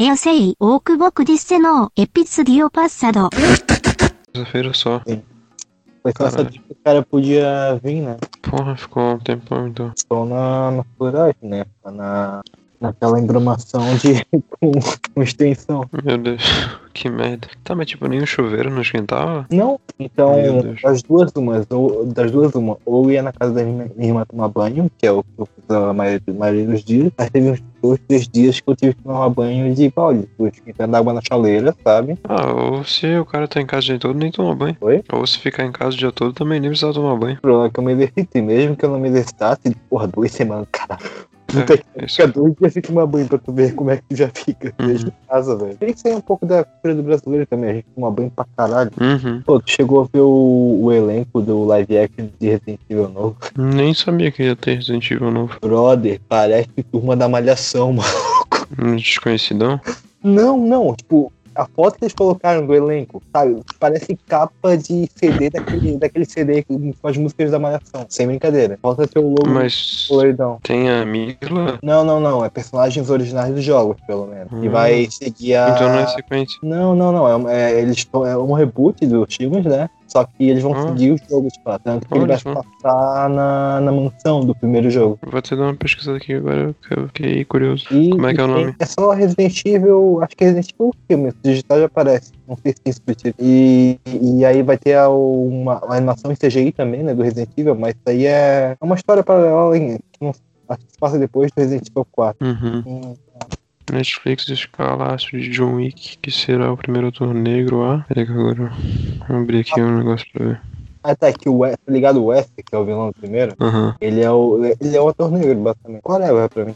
Eu sei o que você disse no episódio passado. Terça-feira só. Sim. Mas com essa dica o cara podia vir, né? Porra, ficou um tempão então. Só na, na floragem, né? Tá na, naquela embromação de com, com, extensão. Meu Deus, que merda. Tá, mas tipo, nem o chuveiro não esquentava? Não, então das duas umas, ou, das duas uma, ou ia na casa da minha irmã tomar banho, que é o que eu fiz a maioria, nos maioria dos dias, aí teve uns dois, três dias que eu tive que tomar banho de olha, fui esquentando água na chaleira, sabe? Ah, ou se o cara tá em casa o dia todo, nem toma banho. Oi? Ou se ficar em casa o dia todo, também nem precisa tomar banho. O problema é que eu me exercitei, mesmo que eu não me exercitasse, porra, duas semanas, cara. Puta que É, fica dois dias sem tomar banho pra tu ver como é que já fica. Uhum. Desde casa, velho. Tem que ser um pouco da cultura do brasileiro também, a gente toma banho pra caralho. Uhum. Pô, tu chegou a ver o, o elenco do live action de Resident Evil novo? Nem sabia que ia ter Resident Evil novo. Brother, parece turma da malhação, mano. Um desconhecidão? Não, não, tipo, a foto que eles colocaram do elenco, sabe? Parece capa de CD daquele, daquele CD com as músicas da malhação. Sem brincadeira. Falta ser o logo Mas coloridão. tem a Mila, Não, não, não. É personagens originais dos jogos, pelo menos. E Hum. vai seguir a. então não é sequência. Não, não, não. É, é- eles, é um reboot dos filmes, né? Só que eles vão Ah. seguir os jogos, tipo, tanto que ele Olha vai só. passar na, na mansão do primeiro jogo. Vou até dar uma pesquisada aqui agora, que eu fiquei curioso. E, Como é que é o nome? É só Resident Evil, acho que é Resident Evil filme, digital já aparece. Não sei se subtítulo. E, e aí vai ter a- uma, uma animação em CGI também, né, do Resident Evil, mas isso aí é, é uma história paralela, hein, que não, acho que se passa depois do Resident Evil 4. Uhum. Netflix escalaço de John Wick, que será o primeiro ator negro a. Peraí que agora. Vou abrir aqui um negócio pra ver. Ah, tá, que o Wes, tá ligado o Wesker, que é o vilão do primeiro? Aham. Ele é o, ele é o ator negro, basicamente. Qual é o pra mim?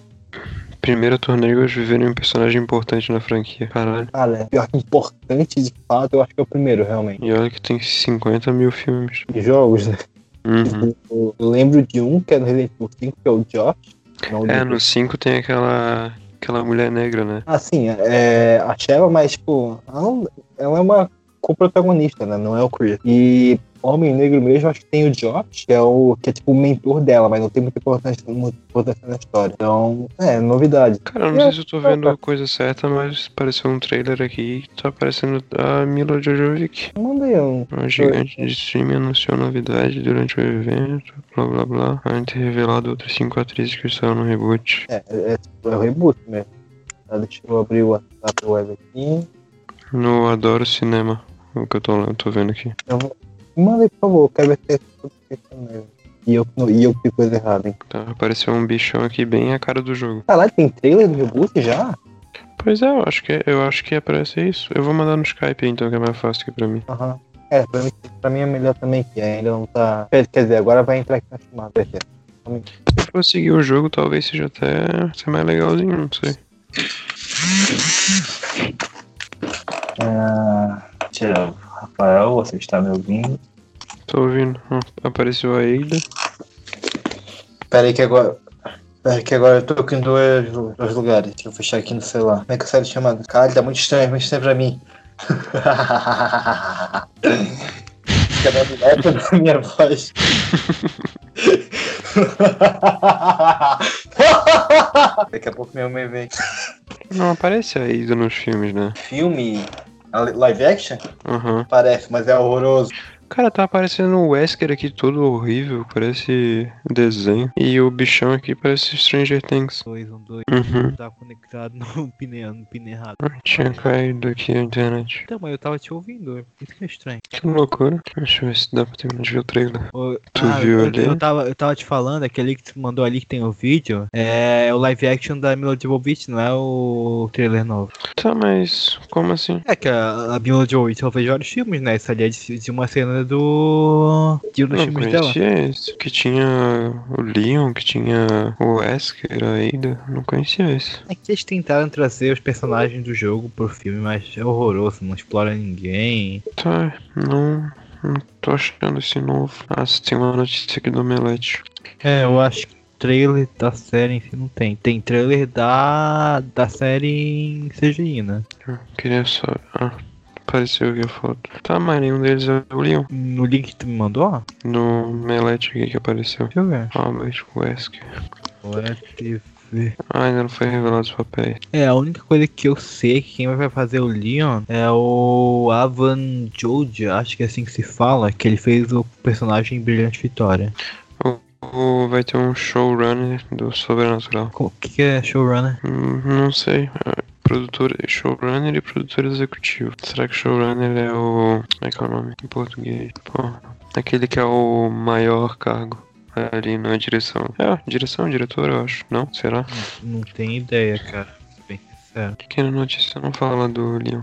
Primeiro ator negro a viver em um personagem importante na franquia. Caralho. Cara, é pior que importante de fato, eu acho que é o primeiro, realmente. E olha que tem 50 mil filmes. De jogos, né? Uhum. Eu, eu lembro de um que é no Resident Evil 5, que é o Josh. É, no 5 tem aquela. Aquela mulher negra, né? Ah, sim, é a Sheva, mas, tipo, ela, não- ela é uma co-protagonista, né? Não é o Chris. E Homem Negro mesmo, acho que tem o Josh, que é o que é tipo o mentor dela, mas não tem muita importância, muita importância na história. Então, é, novidade. Cara, eu não sei se eu tô vendo a coisa certa, mas apareceu um trailer aqui tá aparecendo a Mila Jojovic. Manda aí um. Uma gigante de streaming anunciou novidade durante o evento, blá blá blá. Ter revelado outras cinco atrizes que estavam no reboot. É, é, é o reboot mesmo. Tá, deixa eu abrir o WhatsApp web aqui. No Adoro Cinema, o que eu tô, eu tô vendo aqui. Vou... Manda aí, por favor, eu quero ver se é tudo isso mesmo. E eu, e eu fiz coisa errada, hein? Tá, apareceu um bichão aqui bem a cara do jogo. Caralho, tem trailer do reboot já? Pois é, eu acho que, eu acho que é ser isso. Eu vou mandar no Skype então, que é mais fácil aqui pra mim. Aham. É, pra mim, pra mim é melhor também que ainda não tá. Quer quer dizer, agora vai entrar aqui na chamada. Se for seguir o jogo, talvez seja até ser mais legalzinho, não sei. Ah, tira, Rafael, você está me ouvindo? Tô ouvindo. Ó, apareceu a Ada. Pera aí que agora. Pera aí que agora eu tô aqui em dois, dois lugares. Deixa eu fechar aqui no celular. Como é que eu saio de chamada? Cara, tá muito estranho, muito estranho pra mim. Fica dando da minha voz. Daqui a pouco minha mãe vem. Não aparece a Ada nos filmes, né? Filme live action? Aham. Parece, mas é horroroso. Cara, tá aparecendo o Wesker aqui todo horrível, parece desenho. E o bichão aqui parece Stranger Things. 2, um 2, Uhum. tá conectado no pneu, no pneu errado. Ah, Tinha caído aqui a internet. Então, mas eu tava te ouvindo, isso que é estranho. Que loucura. Deixa eu ver se dá pra terminar de ver o trailer. Ô, Tu ah, viu eu, ali? Eu tava, eu tava te falando, aquele que tu mandou ali que tem o vídeo, é o live action da Mila Jovovich, não é o trailer novo. Tá, mas como assim? É que a, a Mila Jovovich ela fez vários filmes, né? Isso ali é de, de uma cena do... de um dos Não, filmes dela. conhecia esse. Que tinha o Leon, que tinha o Wesker, a Ada. Não conhecia esse. É que eles tentaram trazer os personagens do jogo pro filme, mas é horroroso, não explora ninguém. Tá, não. Não tô achando esse novo. Ah, se tem uma notícia aqui do Omelete. É, eu acho que trailer da série em si não tem. Tem trailer da, da série em CGI, né? Eu queria só. Ah, apareceu aqui a foto. Tá, mas nenhum deles é o Leon. No link que tu me mandou, ó, No Melete aqui que apareceu. deixa eu ver. Robert Wesker. Ver. Ah, ainda não foi revelado os papéis. É, a única coisa que eu sei que quem vai fazer o Leon é o Avan Jodie, acho que é assim que se fala, que ele fez o personagem em Brilhante Vitória. Ou vai ter um showrunner do Sobrenatural. O que, que é showrunner? Hum, Não sei. Produtor, showrunner e produtor executivo. Será que showrunner é o. Como é que é o nome em português? Pô, aquele que é o maior cargo ali na direção. É, direção, diretor, eu acho. Não? Será? Não tenho ideia, cara. Bem sincero. Pequena notícia não fala do Leon.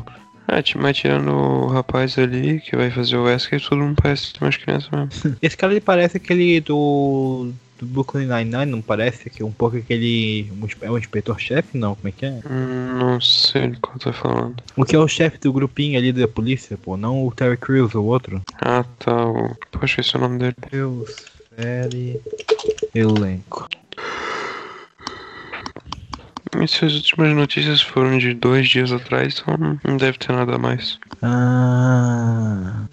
Ti- mas tirando o rapaz ali que vai fazer o Wesker, todo mundo parece mais criança mesmo. Esse cara ele parece aquele do. Do Brooklyn Nine-Nine, não parece? Que é um pouco aquele. um É o inspetor-chefe? Não, como é que é? Hum, não sei do qual tá falando. O que é o chefe do grupinho ali da polícia, pô? Não o Terry Crews, o outro. Ah, tá. O... Poxa, esse é o nome dele. Crews, série. Elenco. E se as últimas notícias foram de dois dias atrás, então não deve ter nada mais. Ah.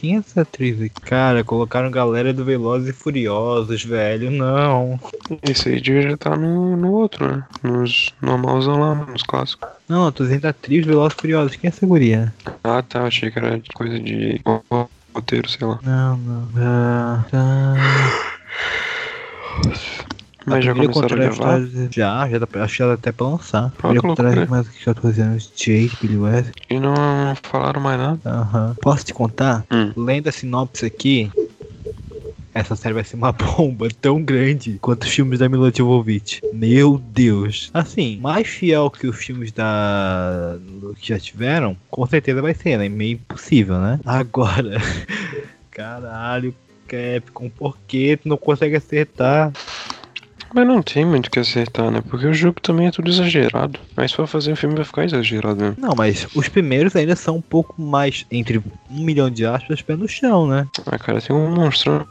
Quem é essa atriz? Cara, colocaram galera do Velozes e Furiosos, velho. Não. Esse aí devia já estar no, no outro, né? Nos normalzão lá, nos clássicos. Não, eu tô dizendo atriz Velozes e Furiosos. Quem é essa guria? Ah, tá. Achei que era coisa de roteiro, sei lá. Não, não. Ah, tá. Mas já começaram a gravar? Já, já tá, acho que já dá até pra lançar. Ah, contraste mais que já tô fazendo Jake, Billy West. E não falaram mais nada. Aham. Posso te contar? Hum. Lendo a sinopse aqui, essa série vai ser uma bomba tão grande quanto os filmes da Mila Jovovich. Meu Deus. Assim, mais fiel que os filmes da que já tiveram, com certeza vai ser, né? Meio impossível, né? Agora, caralho, Capcom, por que tu não consegue acertar? Mas não tem muito o que acertar, né? Porque o jogo também é tudo exagerado. Mas for fazer o filme vai ficar exagerado mesmo. Não, mas os primeiros ainda são um pouco mais, entre um milhão de aspas, pé no chão, né? Ah, cara, tem um monstro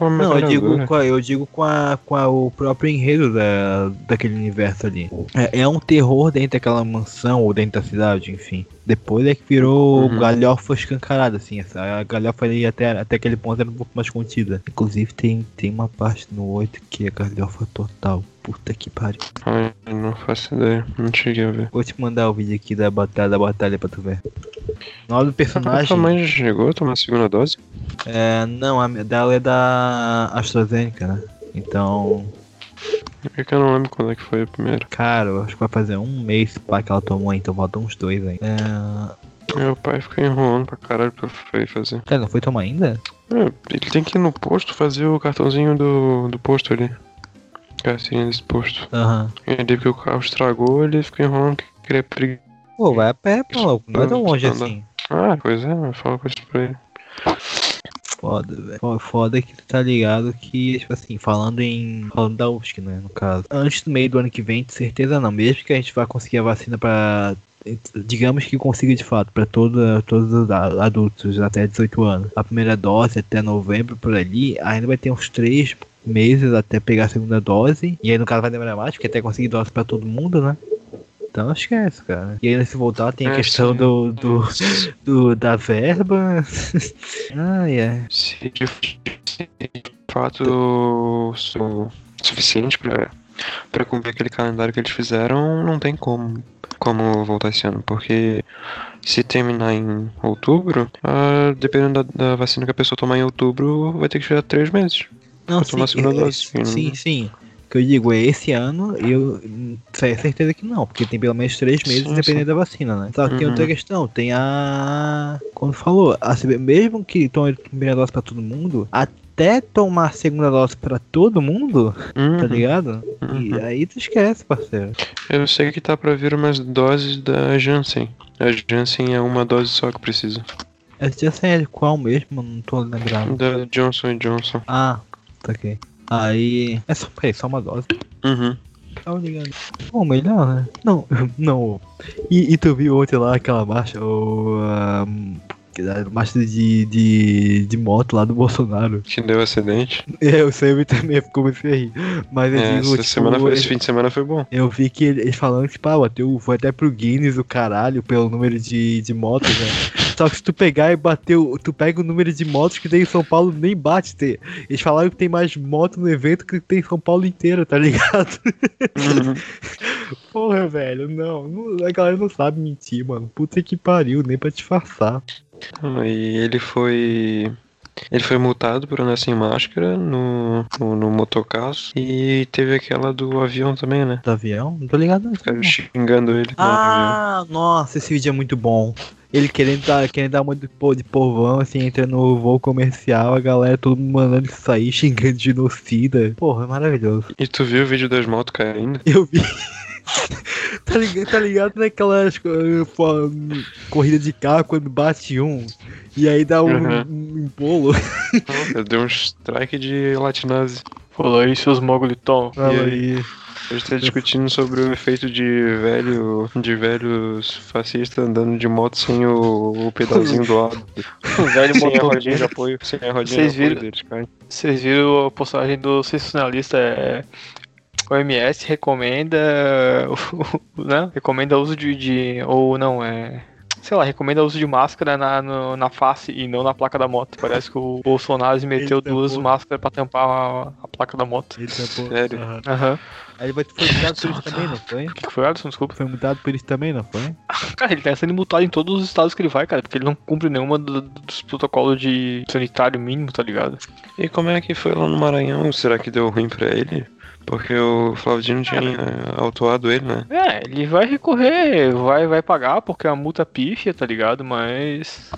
com uma Não, eu digo, com a, eu digo com, a, com a- o próprio enredo da, daquele universo ali. É, é um terror dentro daquela mansão ou dentro da cidade, enfim. Depois é que virou Uhum. galhofa escancarada, assim. Essa, a galhofa ali até, até aquele ponto era um pouco mais contida. Inclusive tem, tem uma parte no 8 que é galhofa total. Puta que pariu. Ai, não faço ideia. Não cheguei a ver. Vou te mandar o vídeo aqui da batalha, da batalha pra tu ver. O nome do A personagem. sua mãe já chegou a tomar a segunda dose? É, não, a dela é da AstraZeneca, né? Então, É que eu não lembro quando é que foi a primeira. cara, eu acho que vai fazer um mês pá, que ela tomou, então falta uns dois aí. É... Meu pai fica enrolando pra caralho pra fazer. Cara, não foi tomar ainda? É, ele tem que ir no posto fazer o cartãozinho do, do posto ali. Carteirinha desse posto. Aham. E aí, porque o carro estragou, ele fica enrolando que queria preguiça. Pô, vai a pé, maluco. Não é tão longe Anda. assim. Ah, pois é, mas fala com isso pra ele. Foda, velho. Fo- Foda que tu tá ligado que, tipo assim, falando em. Falando da UFSC, né, no caso. Antes do meio do ano que vem, de certeza não. Mesmo que a gente vá conseguir a vacina pra. Digamos que consiga de fato, pra toda, todos os adultos até 18 anos. A primeira dose até novembro por ali, ainda vai ter uns 3 meses até pegar a segunda dose. E aí, no caso, vai demorar mais, porque até conseguir dose pra todo mundo, né? Então esquece, cara. E ainda se voltar, tem a É, questão sim. do, do, do- da verba. Ai, é. Se de, se de fato sou suficiente pra, pra cumprir aquele calendário que eles fizeram, não tem como, como voltar esse ano. Porque se terminar em outubro, ah, dependendo da, da vacina que a pessoa tomar em outubro, vai ter que esperar três meses. Não, é- dose, é- que sim, não- sim. O que eu digo é esse ano, eu tenho certeza que não, porque tem pelo menos três meses Sim, dependendo sim. da vacina, né? Só que tem Uhum. outra questão, tem a. Como falou, a, mesmo que tome a primeira dose pra todo mundo, até tomar a segunda dose pra todo mundo, tá Uhum, ligado? E uhum. aí tu esquece, parceiro. Eu sei que tá pra vir umas doses da Janssen. A Janssen é uma dose só que precisa. Esse dia é de qual mesmo? Não tô lembrando. Da Johnson Johnson. Ah, tá ok. Aí. É só, peraí, só uma dose. Uhum. Tava ligado. Bom, melhor, né? Não, não. E, e tu viu ontem lá aquela marcha, o. a marcha de, de, de moto lá do Bolsonaro. Que deu acidente. É, o Sam também ficou muito a rir. Mas eu É, digo, essa tipo, semana foi, esse eu- fim de semana foi bom. eu vi que ele- eles falando, tipo, ah, bateu, foi até pro Guinness o caralho pelo número de, de motos, né? Só que se tu pegar e bater, o- tu pega o número de motos que tem em São Paulo, nem bate. Tem. Eles falaram que tem mais moto no evento que tem em São Paulo inteiro, tá ligado? Porra, velho, não, não- A galera não sabe mentir, mano. Puta que pariu, nem pra disfarçar. Ah, E ele foi. Ele foi multado por andar sem máscara no, no, no. E teve aquela do avião também, né? Do avião? Não tô ligado. Ficaram xingando ele. Ah, nossa, esse vídeo é muito bom. Ele querendo dar, querendo dar uma de, pô, de povão, assim, entra no voo comercial, a galera todo mundo mandando isso sair, xingando de genocida. Porra, é maravilhoso. E tu viu o vídeo das motos caindo? Eu vi. tá, ligado, tá ligado naquelas corrida de carro quando bate um e aí dá um, Uhum. um bolo. Eu dei um strike de latinose. Falou aí, seus mogoliton. Fala aí? aí. A gente tá discutindo sobre o efeito de velho. de velhos fascistas andando de moto sem o, o pedalzinho do lado. Um velho Sem a rodinha de apoio. Sem a rodinha Vocês de apoio viram? deles, cara. Vocês viram a postagem do sensacionalista? É... O OMS recomenda. né? Recomenda o uso de, de- Ou não, é. Sei lá, recomenda o uso de máscara na, no- na face e não na placa da moto. Parece que o Bolsonaro meteu Eita, duas porra. máscaras pra tampar a, a placa da moto. Eita. Sério? Aham. Aham. Aí ele vai foi mudado por isso também, não foi? O que, que foi, Alisson? Desculpa. Foi mudado por isso também, não foi? Cara, ele tá sendo multado em todos os estados que ele vai, cara, porque ele não cumpre nenhuma do- dos protocolos de sanitário mínimo, tá ligado? E como é que foi lá no Maranhão? Será que deu ruim pra ele? Porque o Flaudino tinha eh, autuado ele, né? É, ele vai recorrer, vai, vai pagar porque a multa é pífia, tá ligado? Mas.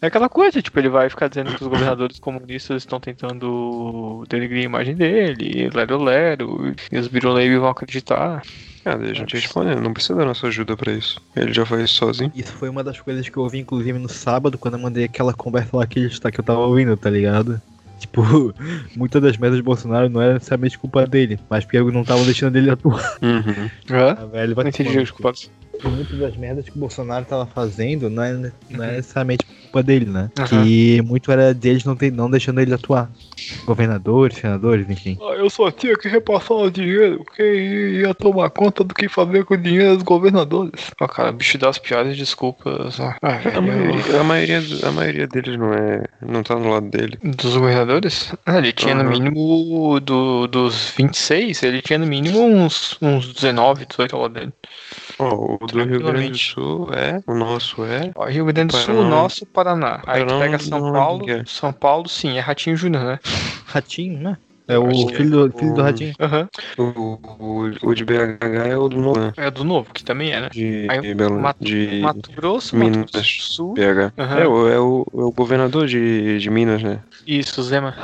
É aquela coisa, tipo, ele vai ficar dizendo que os governadores comunistas estão tentando denegrir a imagem dele, lero lero, e os biroleiros vão acreditar. Ah, daí a gente responde, não precisa da nossa ajuda pra isso. Ele já faz isso sozinho. Isso foi uma das coisas que eu ouvi, inclusive, no sábado, quando eu mandei aquela conversa lá que, ele está- que eu tava ouvindo, tá ligado? Tipo, muitas das merdas do Bolsonaro não era necessariamente culpa dele, mas porque não estavam deixando ele atuar. Uhum. Ah, velho, vai Não entendi, desculpa. que muitas das merdas que o Bolsonaro tava fazendo não é, não é necessariamente culpa dele, né? Uhum. Que muito era deles não, ter, não deixando ele atuar. Governadores, senadores, enfim. Ah, Eu só tinha que repassar o dinheiro. Quem ia tomar conta do que fazer com o dinheiro dos governadores? Ah, cara, bicho das piadas, desculpas. Ah, A maioria, a, maioria, a maioria deles não é. não tá no lado dele. Dos governadores? Ah, ele tinha no Uhum. mínimo do, dos 26, ele tinha no mínimo uns, uns 19, 18 ao lado dele. Ó, o do Rio Grande do. Sul é, o nosso é. Ó, Rio Grande do Sul, Paraná. nosso, Paraná. Aí tu pega São não Paulo, é. São Paulo sim, é Ratinho Júnior, né? Ratinho, né? É o que filho, é do, filho do o- Ratinho. Aham. O, o, o de BH é o do Novo, né? É do novo, que também é, né? De, Aí, Belo, Mato- de Mato Grosso, Mato Minas. Grosso do Sul. BH. Aham. É, o, é, o, é o governador de, de Minas, né? Isso, Zema.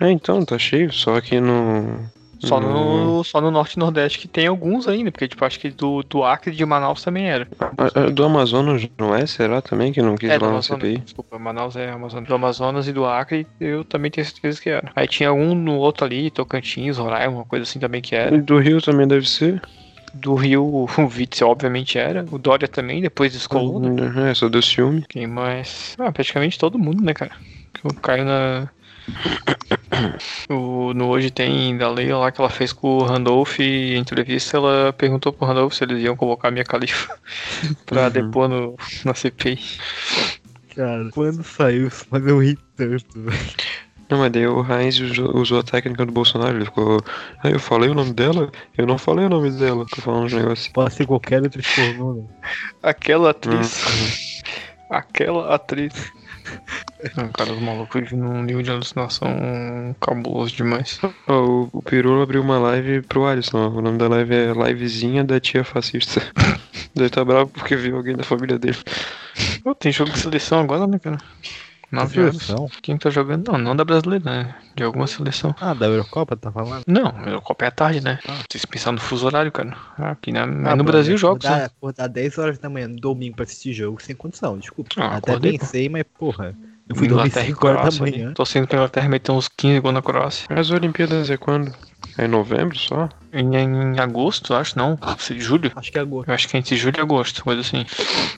É, então, tá cheio, só que no. Só no, só no norte e nordeste que tem alguns ainda, porque tipo, acho que do, do Acre e de Manaus também era. A- a- Do Amazonas não é? Será também que não quis É, lá na CPI? desculpa, Manaus é Amazonas. Do Amazonas e do Acre eu também tenho certeza que era. Aí tinha um no outro ali, Tocantins, Roraima, uma coisa assim também que era. E do Rio também deve ser. Do Rio, o Witzel obviamente era. O Dória também, depois descolou, né? É, só deu ciúme. Quem mais? Ah, praticamente todo mundo, né, cara? O Caio na. O, no Hoje tem da Leila lá que ela fez com o Randolph e em entrevista ela perguntou pro Randolph se eles iam convocar a minha califa pra Uhum. depor no, na CPI. Cara, quando saiu isso, mas eu ri tanto, velho. Não, mas daí o Heinz usou, usou a técnica do Bolsonaro. Ele ficou. Ah, eu falei o nome dela? Eu não falei o nome dela. Tô falando negócios. Pode ser qualquer outro pornô, né? Aquela Hum, atriz. Aquela atriz. Não, cara, os malucos vivem num nível de alucinação cabuloso demais. Ó, o, o Pirula abriu uma live pro Alisson. O nome da live é Livezinha da Tia Fascista. Deve estar bravo porque viu alguém da família dele. Pô, tem jogo de seleção agora, né, cara? Nove horas. Seleção? Quem tá jogando? Não, não da brasileira, né? De alguma seleção. Ah, da Eurocopa, tá falando? Não, a Copa é à tarde, né? Vocês pensar no fuso horário, cara. Ah, Aqui na, Ah, no pô, Brasil né? jogos, né? acordar, acordar 10 horas da manhã no domingo pra assistir jogo sem condição, desculpa. Ah, Até acordei, pô. pensei, mas porra, eu fui Inglaterra e 5 horas da Croácia. manhã. ali. Torcendo pra Inglaterra meter uns 15 gols na Croácia. As Olimpíadas é quando? É em novembro só? Em, em agosto, acho, não. Se- Julho? Acho que é agora. Eu acho que é entre julho e agosto, coisa assim.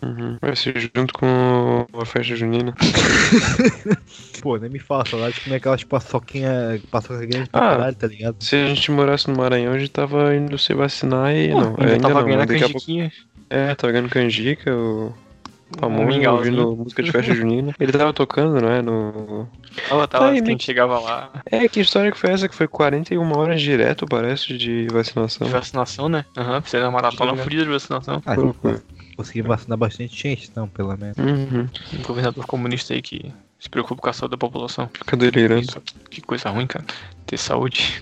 Uhum. Vai ser junto com a festa junina. Pô, nem me fala, saudade de comer aquelas paçoquinha, paçoca grande pra Ah. caralho, tá ligado? Se a gente morasse no Maranhão, a gente tava indo se vacinar e. Pô, não, ainda ainda tava não, ganhando a daqui a pouco. canjiquinha. É, tava ganhando canjica, o. famoso, ouvindo música de festa junina. Ele tava tocando, não é? No... Tava, tava, Tá aí, quem chegava lá. É, que história que foi essa? Que foi 41 horas direto, parece, de vacinação. De vacinação, né? Aham, precisa uma maratona né? fodida de vacinação. Ah, Loucura. consegui vacinar bastante gente, então, pelo menos. Uhum. Um governador comunista aí que se preocupa com a saúde da população. Fica delirando. Que coisa ruim, cara. Ter saúde.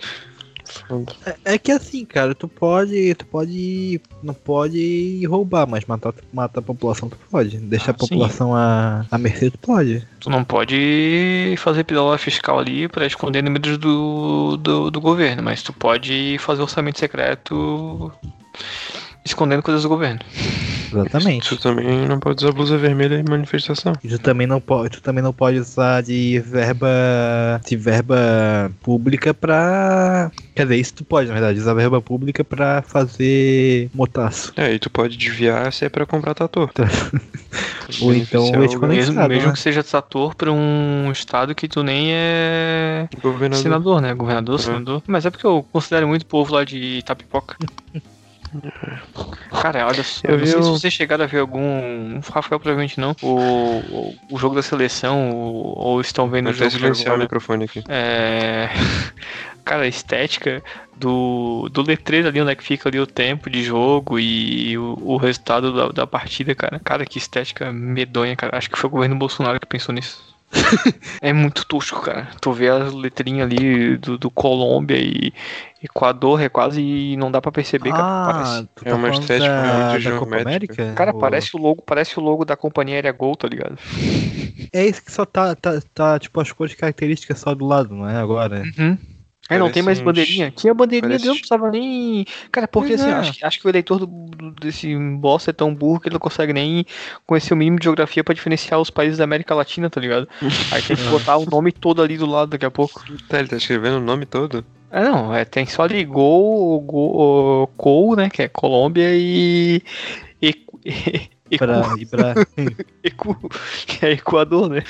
É, é que assim, cara, tu pode. Tu pode. Não pode roubar, mas matar, matar a população tu pode. Deixar Ah, a população à, à mercê tu pode. Tu não pode fazer pistola fiscal ali pra esconder números do, do, do governo, mas tu pode fazer orçamento secreto escondendo coisas do governo. Exatamente. Tu também não pode usar blusa vermelha em manifestação. E tu também não pode, tu também não pode usar de verba de verba pública pra. Quer dizer, isso tu pode, na verdade, usar verba pública pra fazer motaço. É, e tu pode desviar se é pra comprar trator. Ou então leite condensado. Mesmo, mesmo né? que seja ator pra um estado que tu nem é governador. senador, né? Governador, Uhum. senador. Mas é porque eu considero muito o povo lá de Itapipoca. Cara, olha só, Eu eu não sei se o- vocês chegaram a ver algum. O Rafael provavelmente não. O, o, o jogo da seleção, o- ou estão vendo o Vou até jogo silenciar o microfone aqui. É. Cara, a estética do, do letreiro ali, onde é que fica ali o tempo de jogo e o, o resultado da, da partida, cara. Cara, que estética medonha, cara. Acho que foi o governo Bolsonaro que pensou nisso. é muito tosco, cara. Tu vê as letrinhas ali do, do Colômbia e Equador, é quase. não dá pra perceber, cara. Parece. Ah, tu É tá uma estética da, muito geométrica. Cara, Ou- parece o logo, parece o logo da companhia aérea Gol, tá ligado? É isso que só tá, tá, tá, tipo, as cores características só do lado, não é? Agora. Uhum. É, não tem mais bandeirinha. Tinha bandeirinha, parece- não precisava nem. Cara, porque Pois assim, é. acho, que- acho que o eleitor do, do- desse bosta é tão burro que ele não consegue nem conhecer o mínimo de geografia pra diferenciar os países da América Latina, tá ligado? Aí tem que botar o nome todo ali do lado daqui a pouco. Tá, ele tá escrevendo o nome todo? É, não, é, tem só ali Gol, Gol, Col, né, que é Colômbia e. Ecu, Ecu, Pra, e pra, Ecu, que é Equador, né?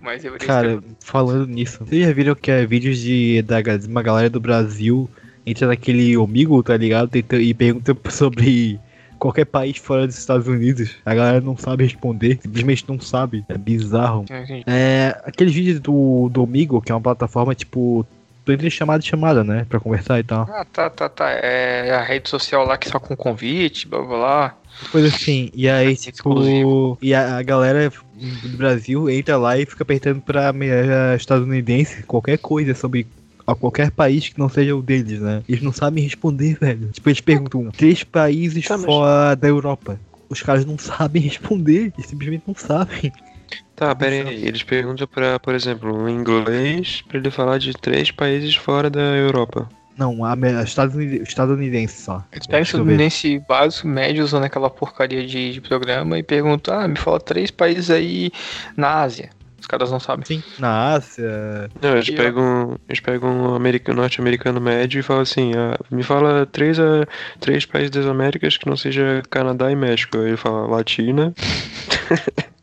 Mas eu Cara, falando nisso, vocês já viram que é vídeos de, da, de uma galera do Brasil entra naquele Omigo, tá ligado? Tenta- e pergunta sobre qualquer país fora dos Estados Unidos. A galera não sabe responder, simplesmente não sabe. É bizarro. É, aqueles vídeos do, do Omigo, que é uma plataforma tipo. Tu entra em chamada de chamada, né? Pra conversar e tal. Ah, tá, tá, tá. É a rede social lá que só com convite, blá blá blá. Coisa assim. E aí, tipo. Exclusivo. E a, a galera do Brasil entra lá e fica apertando pra a estadunidense qualquer coisa sobre a qualquer país que não seja o deles, né? Eles não sabem responder, velho. Tipo, eles perguntam três países Tá, mas- fora da Europa. Os caras não sabem responder, eles simplesmente não sabem. Tá, pera aí. Eles perguntam pra, por exemplo, em inglês, pra ele falar de três países fora da Europa. Não, a, a estadunid- estadunidense só. Eles pegam estadunidense básico, médio, usando aquela porcaria de, de programa e perguntam, ah, me fala três países aí na Ásia. Os caras não sabem. Sim, na Ásia. Não, eles pegam, eles pegam um americano, norte-americano médio e falam assim, ah, me fala três, ah, três países das Américas que não seja Canadá e México. Aí ele fala Latina.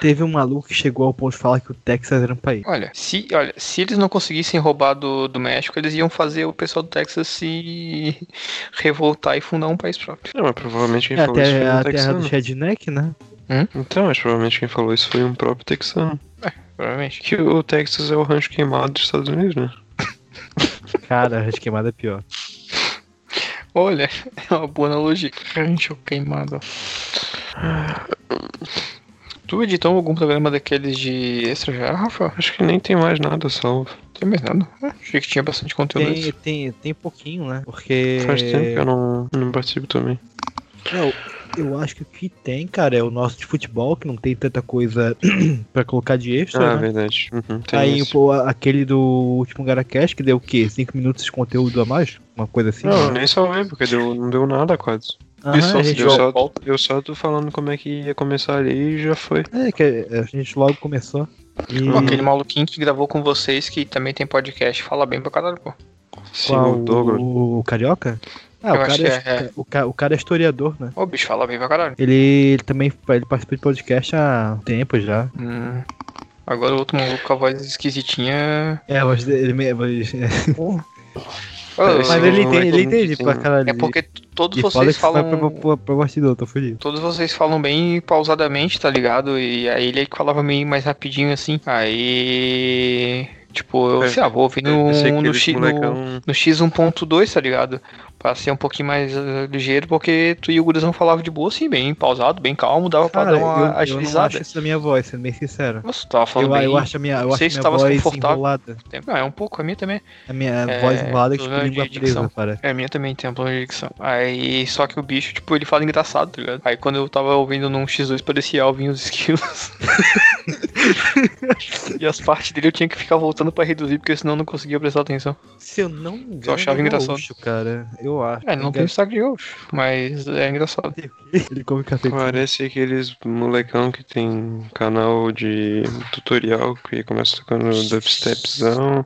Teve um maluco que chegou ao ponto de falar que o Texas era um país. Olha, se, olha, se eles não conseguissem roubar do, do México, eles iam fazer o pessoal do Texas se revoltar e fundar um país próprio. Não, mas provavelmente quem É falou isso até foi a um terra texano. do redneck, né? Então, mas provavelmente quem falou isso foi um próprio texano. Provavelmente. Que o Texas é o rancho queimado dos Estados Unidos, né? Cara, a rede queimada é pior. Olha, é uma boa analogia. Rancho queimado. Tu editou algum programa daqueles de extra já, Rafael? Acho que nem tem mais nada salvo. Tem mais nada. Ah, Achei que tinha bastante conteúdo. Tem, tem, tem pouquinho, né? Porque. Faz tempo que eu não, não participo também. Não, eu acho que o que tem, cara, é o nosso de futebol, que não tem tanta coisa pra colocar de extra, Ah, né? verdade. Uhum, tem Aí pô, aquele do último Garacast, que deu o quê? 5 minutos de conteúdo a mais? Uma coisa assim? Não, eu nem salvei, porque deu, não deu nada quase. Aham, gente, Eu só, a volta. eu só tô falando como é que ia começar ali e já foi. é, que a gente logo começou. E aquele maluquinho que gravou com vocês, que também tem podcast, fala bem pra caralho, pô. Sim, qual, o Douglas. o, o Carioca? Ah, Eu o acho cara, que é, é, é. O, o cara é historiador, né? Ô, bicho, fala bem pra caralho. Ele, ele também ele participa de podcast há tempo já. Hum. Agora o outro maluco com a voz esquisitinha. É, a voz dele. voz- é. Mas ele, entende, ele entende pra caralho. É porque todos E vocês falam. pra, pra, pra bastidor, tô fudido. Todos vocês falam bem pausadamente, tá ligado? E aí ele falava meio mais rapidinho assim. Aí. Tipo, eu É, sei lá, vou ouvir no, Esse no, X- no, molecão- no X1.2, tá ligado? Pra ser um pouquinho mais eh, ligeiro, porque tu e o Gurizão falavam de boa, assim, bem pausado, bem calmo, dava pra Cara, dar uma eu, eu não agilizada. acho isso da minha voz, sendo bem sincero. Nossa, tu tava falando Eu, bem. eu acho a minha, eu não acho sei a se minha tava voz confortável. enrolada. Ah, é um pouco, a minha também. A minha É, voz enrolada que tipo língua de presa, parece. É, a minha também tem um problema de dicção. Aí, só que o bicho, tipo, ele fala engraçado, tá ligado? Aí quando eu tava ouvindo num X2 parecia Alvin os esquilos. e as partes dele eu tinha que ficar voltando pra reduzir, porque senão eu não conseguia prestar atenção. Se eu não me engano, Eu achava é engraçado. cara. Eu acho. É, não tem destaque de gaúcho, mas é engraçado. Ele come café. Parece aqueles molecão que tem canal de tutorial que começa tocando dubstepzão.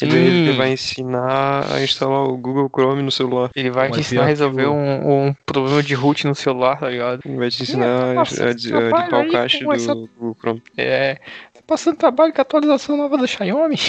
E daí ele Sim. vai ensinar a instalar o Google Chrome no celular. Ele vai te ensinar a resolver um, um problema de root no celular, tá ligado? Ele vai te ensinar a, nossa, a- a trabalho limpar o cache com essa- do Google Chrome. É. Passando trabalho com a atualização nova do Xiaomi.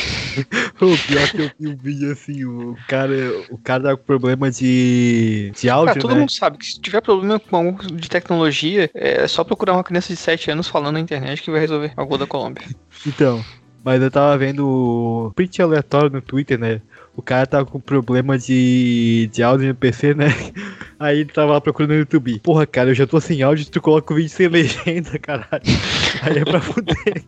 O pior que eu vi um vídeo assim, o cara, o cara tá com problema de, de áudio, Cara, todo né? mundo sabe que se tiver problema com algum de tecnologia, é só procurar uma criança de 7 anos falando na internet que vai resolver. A gol da Colômbia. Então, mas eu tava vendo o print aleatório no Twitter, né? O cara tava com problema de, de áudio no PC, né? Aí ele tava lá procurando no YouTube. Porra, cara, eu já tô sem áudio, tu coloca o vídeo sem legenda, caralho. Aí é pra fuder.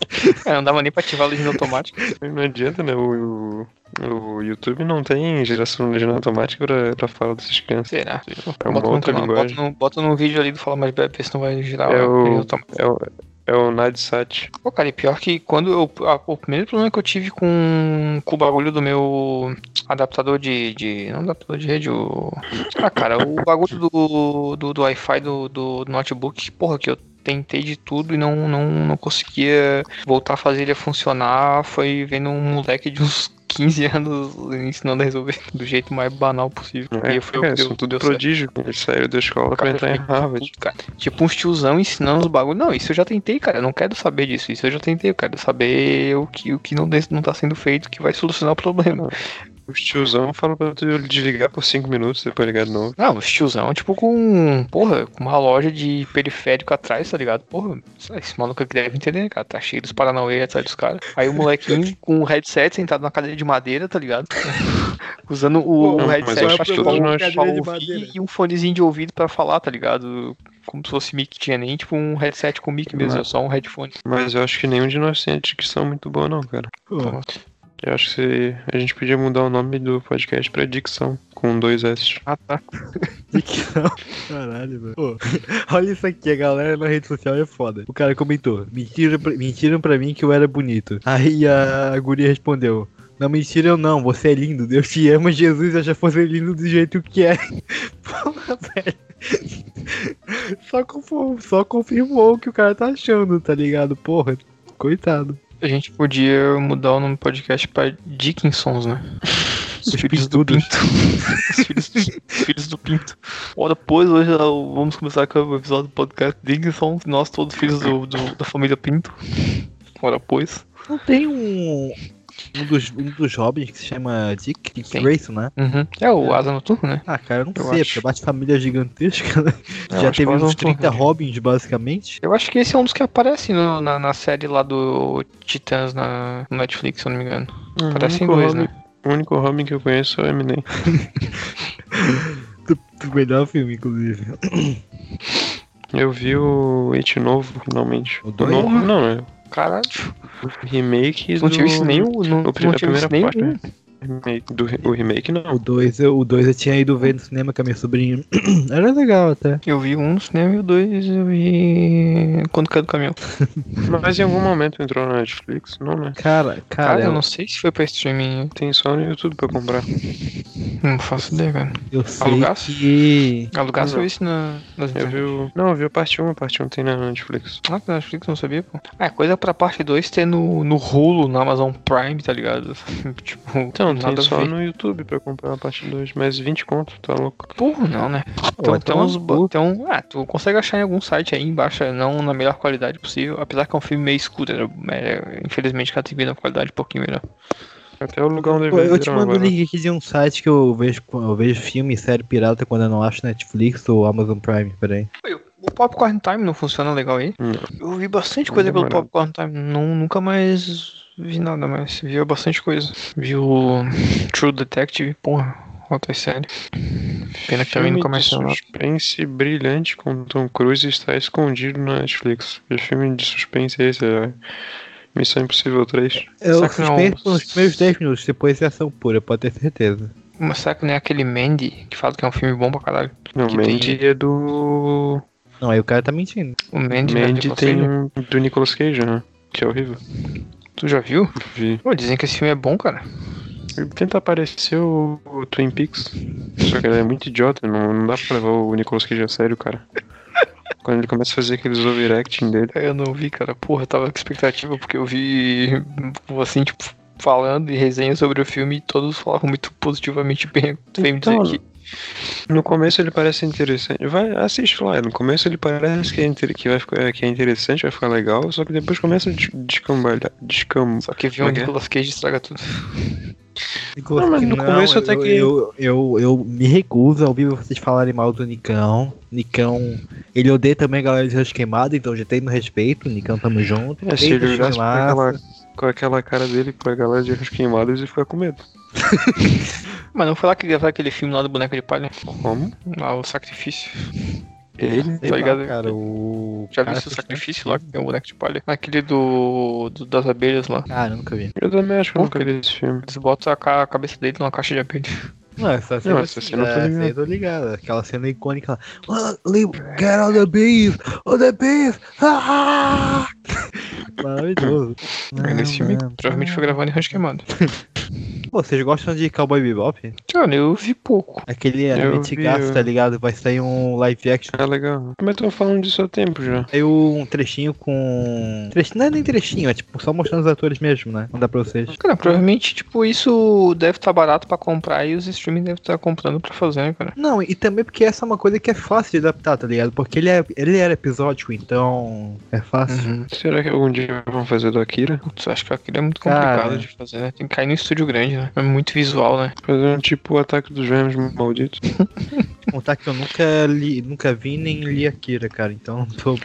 É, não dava nem pra ativar a legenda automática. Não adianta, né? O, o, o YouTube não tem geração de legenda automática pra, pra fala dessas crianças. Será? É uma Bota, no outra bota, linguagem. no, bota no vídeo ali do Fala Mais Bebe, se não vai girar É o-. É o, é o Nadsat. Pô, cara, e pior que quando eu. a- o primeiro problema que eu tive com, com o bagulho do meu adaptador de. de não adaptador de rede, o. Ah, cara, o bagulho do, do, do Wi-Fi do, do notebook, porra, que eu tentei de tudo e não, não, não conseguia voltar a fazer ele funcionar. Foi vendo um moleque de uns 15 anos ensinando a resolver do jeito mais banal possível. É, e foi o é, que são tudo deu certo. prodígio. Eles saíram da escola pra entrar em Harvard. cara. Tipo uns tiozão ensinando os bagulhos. Não, isso eu já tentei, cara. Eu não quero saber disso. Isso eu já tentei. Eu quero saber o que, o que não, não tá sendo feito que vai solucionar o problema. Os tiozão falam pra tu desligar por 5 minutos, depois ligar de novo. Não, os tiozão, tipo, com. Porra, com uma loja de periférico atrás, tá ligado? Porra, esse maluco aqui deve entender, cara. Tá cheio dos Paranauê atrás dos caras. Aí o molequinho com um headset sentado na cadeira de madeira, tá ligado? Usando o, Não, o mas headset pra, que de ouvir e um fonezinho de ouvido pra falar, tá ligado? Como se fosse mic, tinha nem tipo um headset com mic mesmo, é Mas- só um headphone. Mas eu acho que nenhum de nós tem a dicção muito boa, não, cara. Pô, Eu acho que a gente podia mudar o nome do podcast pra Dicção, com dois S. Ah, tá. dicção. Caralho, velho. Pô, olha isso aqui, a galera na rede social é foda. O cara comentou: mentiram pra, mentiram pra mim que eu era bonito. Aí a guria respondeu. Não mentiram não, você é lindo, Deus te ama, Jesus eu já fosse lindo do jeito que é. Porra, velho. Só, confirmou, só confirmou o que o cara tá achando, tá ligado? Porra, coitado. A gente podia mudar o nome do podcast pra Dickinsons, né? Os filhos do. Pinto. Os filhos, os filhos do Pinto. Ora, pois, hoje vamos começar com o episódio do podcast Dickinson, nós todos filhos do, do- da família Pinto. Ora, pois. Não tem um. Um dos, um dos Robins que se chama Dick, Dick. Grayson, né? Uhum. É o Asa Noturno, né? Ah, cara, eu não Eu sei, acho. porque bate família gigantesca, né? Eu Já teve é o uns Asa 30 Noturno. Robins, basicamente. Eu acho que esse é um dos que aparece no- na, na série lá do Titãs na no Netflix, se eu não me engano. Hum, Parecem o único dois, né? O único Robin que eu conheço é o Eminem. Do, do melhor filme, inclusive. Eu vi o It novo, finalmente. O dois? novo, não, é Caralho. remake Não do... tive isso nem o. Não, o não a tive isso nem parte, um. Remake, do, o remake não. O 2 eu, o dois eu tinha ido ver no cinema com a minha sobrinha. Era legal até. Eu vi um no cinema e o dois eu vi quando caiu do caminhão. Mas em algum momento entrou na Netflix, não, né? Cara, cara, Cara, eu eu, não sei se foi pra streaming. Tem só no YouTube pra comprar. Não faço ideia, cara. eu sei Alugaço? que. Alugar Não. só isso na, nas Eu vi o... Não, eu vi a parte 1, a parte 1 tem na Netflix. Ah, na Netflix não sabia, pô. Ah, é coisa pra parte 2 ter no, no Hulu, na Amazon Prime, tá ligado? tipo, Então, tem nada a só no YouTube pra comprar a parte 2, mas 20 conto, tá louco. Porra, não, né? Então, tem uns. Tem um, ah, tu consegue achar em algum site aí embaixo, não na melhor qualidade possível. Apesar que é um filme meio escuro, né? É, infelizmente cada tem qualidade um pouquinho melhor. Até o lugar onde Eu, eu te mando o agora. link aqui de um site que eu vejo, eu vejo filme e série pirata quando eu não acho Netflix ou Amazon Prime, peraí. O Popcorn Time não funciona legal aí? Não. Eu vi bastante coisa pelo. Popcorn Time. Não, nunca mais vi nada mais. Vi bastante coisa. Vi o True Detective, porra, outra série. Pena que também saiu nada. suspense brilhante com Tom Cruise está escondido na Netflix. Que filme de suspense é esse? É Missão Impossível 3. Eu não- suspeito nos primeiros 10 minutos, depois é ação pura, pode ter certeza. Mas será que não é aquele Mandy que fala que é um filme bom pra caralho? Não, Que Mandy tem- é do. Não, aí o cara tá mentindo. O Mandy, Mandy tem um do Nicolas Cage, né? Que é horrível. Tu já viu? Vi. Pô, dizem que esse filme é bom, cara. Tenta aparecer o, o Twin Peaks. Só que ele é muito idiota, não, não dá pra levar o Nicolas Cage a sério, cara. Quando ele começa a fazer aqueles overacting dele. Eu não vi, cara. Porra, eu tava com expectativa porque eu vi, assim, tipo, falando e resenha sobre o filme e todos falavam muito positivamente bem. Me dizer Então, que No começo ele parece interessante. Vai, assiste lá. No começo ele parece que é, inter- que vai ficar, que é interessante, vai ficar legal, só que depois começa a des- descambalhar. Descam... Só que viu o é que é? Nicolas Cage estraga tudo. Não, mas no começo eu, até que- Eu, eu, eu me recuso a ouvir vocês falarem mal do Nicão. Nicão, ele odeia também a galera de Rancho Queimado, então já tem no respeito. Nicão, tamo junto. É, se ele olhasse com aquela, com aquela cara dele com a galera de Arras Queimados e ficar com medo. Mas não foi lá que gravaram aquele filme lá do Boneco de Palha? Como? Lá, o Sacrifício. Ele? Tá lá, ligado? cara, o... Já cara viu o fez Sacrifício lá, que é o Boneco de Palha? Aquele do, do- das abelhas lá. Cara, eu nunca vi. Eu também acho que eu nunca vi esse filme. Eles botam a, ca- a cabeça dele numa caixa de abelha. Não, essa cena, Não, essa cena eu tô essa ligado. eu tô ligado. Aquela cena icônica lá. "Oh, leave- Get out the beef! Oh, the beef! Ah! Maravilhoso. É nesse filme que Não, provavelmente foi gravado em Rancho Queimado. Pô, vocês gostam de Cowboy Bebop? Cara, eu vi pouco. Aquele antigaço, vi, tá ligado? Vai sair um live action. É legal. Mas eu tô falando disso há tempo já. Saiu um trechinho com. Trechinho, não é nem trechinho, é tipo só mostrando os atores mesmo, né? Não dá pra vocês. Cara, provavelmente, tipo, isso deve estar barato pra comprar e os streaming devem estar comprando pra fazer, né, cara? Não, e também porque essa é uma coisa que é fácil de adaptar, tá ligado? Porque ele, é, ele era episódico, então é fácil. Uhum. Será que algum dia vão fazer do Akira? Putz, acho que aquilo é muito complicado Cara. de fazer, né? Tem que cair no estúdio grande, né? É muito visual, né? Fazer um tipo o ataque dos vermes malditos. Contar que eu nunca li, nunca vi nem li Akira, cara. Então tô.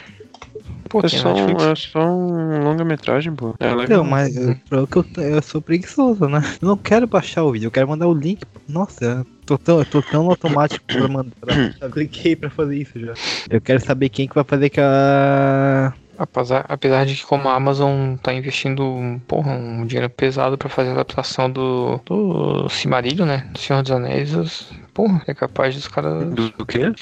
Pô, É só, um, é só um longa-metragem, pô. É legal. Não, mas eu, pelo que eu, eu sou preguiçoso, né? Eu não quero baixar o vídeo, eu quero mandar o link. Nossa, tô tão, tô tão automático pra mandar. Eu cliquei pra fazer isso já. Eu quero saber quem que vai fazer que a. Apesar, apesar de que como a Amazon tá investindo porra, um dinheiro pesado pra fazer a adaptação do, do Cimarillion, né? Do Senhor dos Anéis, os- porra, é capaz dos caras. Do, do quê?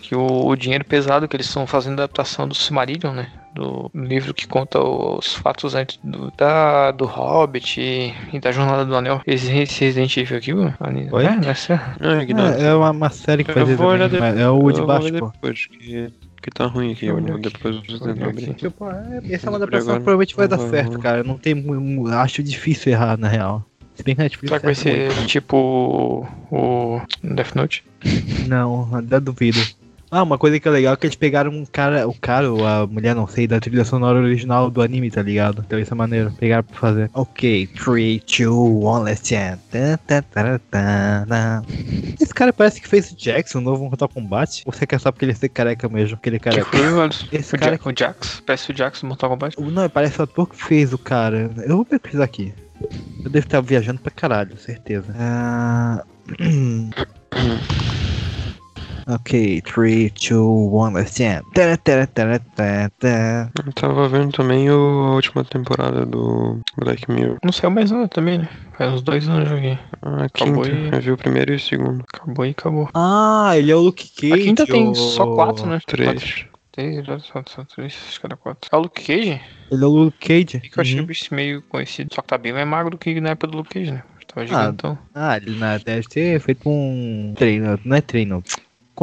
Que o, o dinheiro pesado que eles estão fazendo a adaptação do Cimarillion, né? Do livro que conta os fatos antes do, da, do Hobbit e, e da Jornada do Anel. Esse, esse Resident Evil aqui, mano? Oi? É, nessa. Ignora. É, é uma, uma série que Eu depois. mas É o de baixo, pô. depois, que, que tá ruim aqui. Eu, Olha depois tentar aqui. abrir. Tipo, é, essa é adaptação provavelmente vai dar não certo, cara. Não tem. Acho difícil errar, na real. Se bem que a Netflix. Será que vai ser tipo o Death Note? Não, ainda duvido. Ah, uma coisa que é legal é que eles pegaram um cara, o cara ou a mulher, não sei, da trilha sonora original do anime, tá ligado? Então isso é maneiro. Pegaram pra fazer. Ok, 3, 2, 1, let's tá. Esse cara parece que fez o Jackson, o novo Mortal Kombat. Ou você quer só porque ele é careca mesmo? Porque ele é Que careca. foi, velho? Esse O, cara Ja- o Jax? Parece o Jax do Mortal Kombat? Não, parece o ator que fez o cara. Eu vou pesquisar aqui. Eu devo estar viajando pra caralho, certeza. Ah... ok, 3, 2, 1, let's jam. Eu tava vendo também o- a última temporada do Black Mirror. Não saiu mais nada também, né? Faz uns dois anos eu joguei. A Acabou quinta. e- Eu vi o primeiro e o segundo. Acabou e acabou. Ah, ele é o Luke Cage. A quinta tem só quatro, né? Três. Quatro. Três, só, só três, acho que era quatro. É o Luke Cage? Ele é o Luke Cage. Que eu achei Uhum. o bicho meio conhecido. Só que tá bem mais magro do que na época do Luke Cage, né? Tava gigantão. Ah, ele na, deve ter feito um treino, não é treino.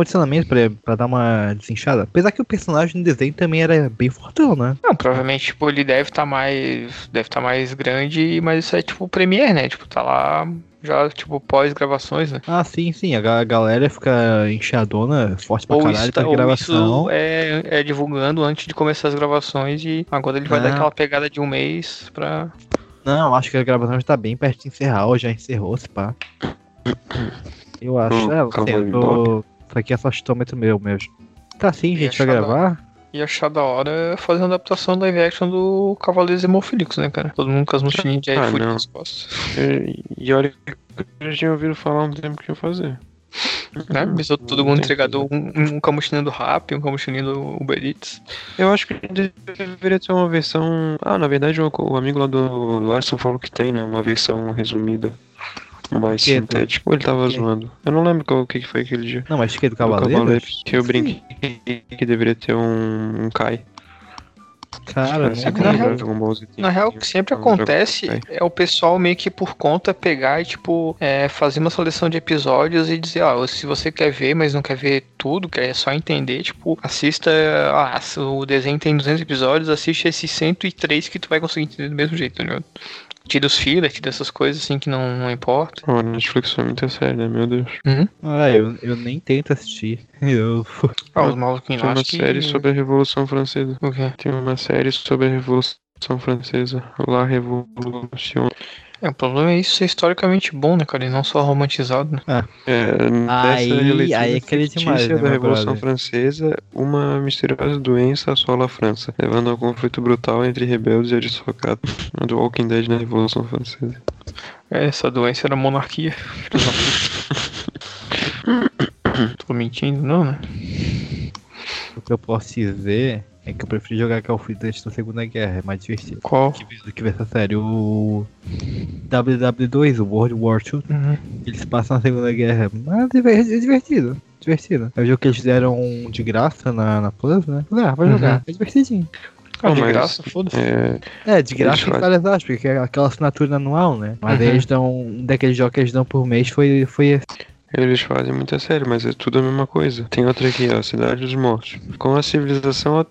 Condicionamento pra, pra dar uma desinchada. Apesar que o personagem no desenho também era bem fortão, né? Não, provavelmente, tipo, ele deve estar mais. Deve estar mais grande, mas isso é tipo o Premiere, né? Tipo, tá lá já, tipo, pós-gravações, né? Ah, sim, sim. A ga- a galera fica inchadona, forte pra Ou caralho isso, tá- pra ou gravação. isso é, é divulgando antes de começar as gravações e agora ele vai Ah. dar aquela pegada de um mês pra. Não, acho que a gravação já tá bem perto de encerrar, ou já encerrou, se pá. Eu acho. Hum, é, assim, eu tô... Isso aqui é só chutômetro meu mesmo. Tá sim, gente, vai da- gravar? E achar da hora fazer uma adaptação live action do Cavaleiros Hemofilix, né, cara? Todo mundo com as mochilinhas de Ah, iFood não. nas costas. E, e olha que eu já tinha ouvido falar há um tempo que ia fazer. Né? Mas todo mundo tem entregador, um, um com a mochilinha do Rap, um com a mochilinha do Uber Eats. Eu acho que deveria ter uma versão. Ah, na verdade, o, o amigo lá do Larson falou que tem, né? Uma versão resumida. Mais Que? sintética. Ou ele tava zoando. Eu não lembro qual, o que que foi aquele dia. Não, mas que é do Cavaleiro? Que eu brinquei que deveria ter um, um Kai. Cara, não que na real- Na real, o que sempre acontece é o pessoal meio que por conta pegar e, tipo, é, fazer uma seleção de episódios e dizer, ó, se você quer ver, mas não quer ver tudo, quer só entender, tipo, assista, ah, se o desenho tem 200 episódios, assiste esses 103 que tu vai conseguir entender do mesmo jeito, tá ligado? Tira os fillers, tira essas coisas assim que não, não importa. Pô, a Netflix foi muito sério, né? Meu Deus. Ah, eu, eu nem tento assistir. Eu. Ah, os maluquinhos Tem uma acho que... série sobre a Revolução Francesa. O quê? Tem uma série sobre a Revolução Francesa. La Revolution. É, o problema é isso ser historicamente bom, né, cara? E não só romantizado, né? É, Aí- nessa releitura aí é que ele é fictícia demais, né, da Revolução brother? Francesa, uma misteriosa doença assola a França, levando a um conflito brutal entre rebeldes e aristocratas. Do Walking Dead na Revolução Francesa. É, essa doença era monarquia. Tô mentindo, não, né? O que eu posso dizer é que eu prefiro jogar Call of Duty antes da Segunda Guerra, é mais divertido. Qual? Que Do que ver essa série. O WW2, o World War II, Uhum. eles passam na Segunda Guerra. Mas é é divertido. Divertido. É o jogo que eles fizeram de graça na, na Plus, né? Ah, vai jogar. Uhum. É divertidinho. Ah, de graça, foda-se. É, É, de graça Eles em fazem. várias aspas, porque é aquela assinatura anual, né? Mas aí Uhum. eles dão. Um daqueles jogos que eles dão por mês foi, foi esse. Eles fazem muita série, mas é tudo a mesma coisa. Tem outra aqui, ó, Cidade dos Mortos. Com a civilização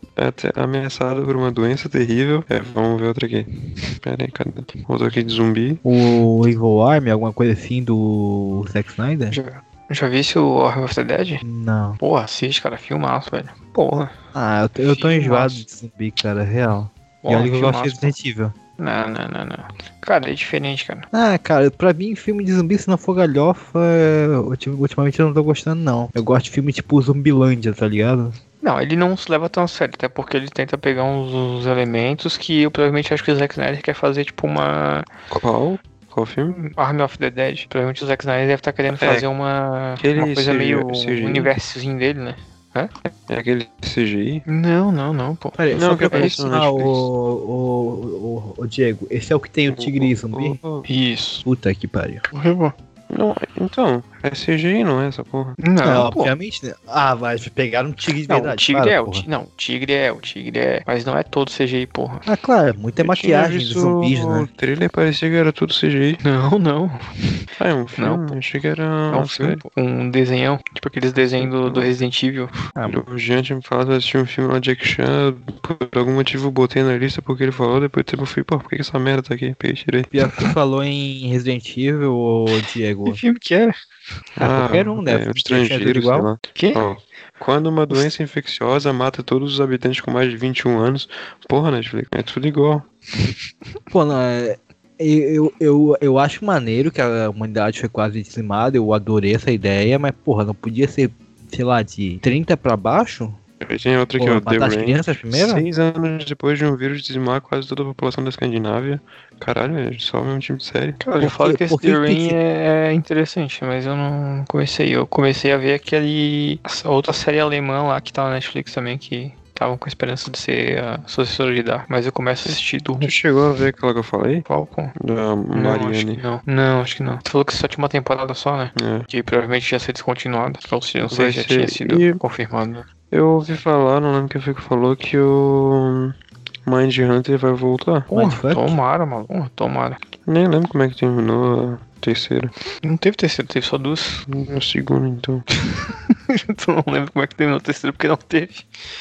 ameaçada por uma doença terrível. É, vamos ver outra aqui. Pera aí, cadê? Outra aqui de zumbi. O Evil Army, alguma coisa assim do Zack Snyder? Já, já vi esse o Army of the Dead? Não. Porra, assiste, cara, filmaço, velho. Porra. Ah, eu tô, eu tô enjoado de zumbi, cara, real. E porra olha que eu gosto de. Resident Evil. Não, não, não, não. Cara, é diferente, cara. Ah, cara, pra mim, filme de zumbi, se não for galhofa, é, ultim- ultimamente eu não tô gostando, não. Eu gosto de filme tipo Zumbilândia, tá ligado? Não, ele não se leva tão a sério, até porque ele tenta pegar uns, uns elementos que eu provavelmente acho que o Zack Snyder quer fazer, tipo, uma Qual? Qual filme? Army of the Dead. Provavelmente o Zack Snyder deve estar querendo É, fazer uma, uma coisa meio CGI. universozinho dele, né? É aquele CGI? Não, não, não, pô. Peraí, Não, só que pra aparece no ah, o, o, o, o Diego, esse é o que tem o tigre zumbi? Isso. Puta que pariu. Não, então, é CGI, não é essa porra? Não, pô. obviamente, né? Ah, vai pegar um tigre de Não, verdade. o tigre para, é, o porra. ti- não, o tigre é, o tigre é, mas não é todo CGI, porra. Ah, claro, muita Eu maquiagem de zumbis, né? O trailer parecia que era tudo CGI. Não, não. Ah, é um filme? Não, pô. Achei que era É um filme, pô, um desenhão, tipo aqueles desenhos do, do Resident Evil. Ah, O Jean tinha me falado de assistir um filme lá de Jack Chan, por algum motivo eu botei na lista porque ele falou, depois eu fui, pô, por que essa merda tá aqui? Peguei tirei. Pior que tu falou em Resident Evil, ô Diego. Que filme que era? Ah, qualquer um, né? É, estrangeiro, igual. lá. Que? Ó, quando uma doença infecciosa mata todos os habitantes com mais de 21 anos, porra, Netflix, é tudo igual. Pô, não, é. Eu, eu, eu acho maneiro que a humanidade foi quase dizimada, eu adorei essa ideia, mas porra, não podia ser, sei lá, de 30 pra baixo? Tem outra aqui, ó, The as Rain. crianças primeiro? Seis anos depois de um vírus dizimar quase toda a população da Escandinávia. Caralho, é só o mesmo time de série. Cara, Por falo que- esse The Rain que- é, é interessante, mas eu não comecei. Eu comecei a ver aquele. outra série alemã lá que tá na Netflix também, que estavam com a esperança de ser a sucessora de Dark. Mas eu começo a assistir do Tu chegou a ver aquela que eu falei? qual, pô? Da Não, acho Mariane. que não. Não, acho que não. Tu falou que só tinha uma temporada só, né? É. Que provavelmente ia ser descontinuada. Ou seja, não sei já ser- tinha sido e- confirmado. Eu ouvi falar, não lembro quem foi que falou, que o Mind Hunter vai voltar. Porra, Mindfuck? tomara, mano. Porra, tomara. Nem lembro como é que terminou terceira. Não teve terceiro, teve só duas. A segunda, então. tu não lembra como é que terminou o terceiro porque não teve.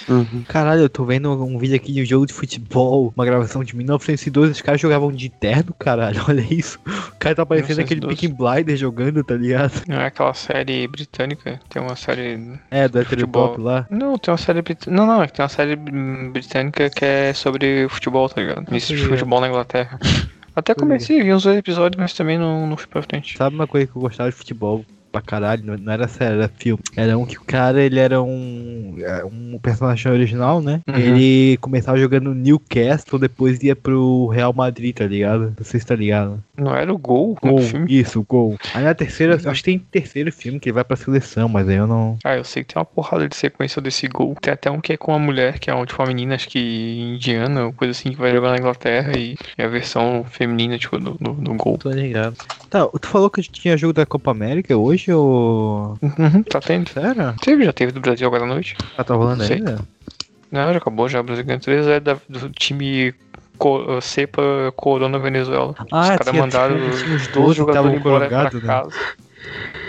Uhum. Caralho, eu tô vendo um vídeo aqui de um jogo de futebol, uma gravação de 1912, os caras jogavam de terno, caralho, olha isso. O cara tá parecendo aquele 1912. Peaky Blinder jogando, tá ligado? Não é aquela série britânica. Tem uma série É, do Futebol. Heterobop lá. Não, tem uma série brit... Não, não, é que tem uma série britânica que é sobre futebol, tá ligado? Isso, ligado. futebol na Inglaterra. Até comecei, vi uns dois episódios, mas também não, não fui pra frente. Sabe uma coisa que eu gostava de futebol pra caralho? Não, era sério, era filme. Era um que o cara, ele era um, é, um personagem original, né? Uhum. Ele começava jogando Newcastle, depois ia pro Real Madrid, tá ligado? Não sei se tá ligado. Não era o gol no Gol, filme? isso, gol. Aí na terceira, acho que tem terceiro filme que ele vai pra seleção, mas aí eu não. Ah, eu sei que tem uma porrada de sequência desse gol. Tem até um que é com uma mulher, que é uma, tipo, uma menina, acho que indiana, ou coisa assim, que vai jogar na Inglaterra e é a versão feminina, tipo, do, do, do gol. Tô ligado. Tá, tu falou que tinha jogo da Copa América hoje ou. Uhum, tá tendo. Sério? Teve, já teve do Brasil agora à noite. Ah, tá rolando Sei. ainda? Não, já acabou, já. O Brasil ganhou 3 da, do time co, Cepa Corona Venezuela. Ah, Os caras mandaram tinha uns 12 12 que jogadores embora pra né? casa.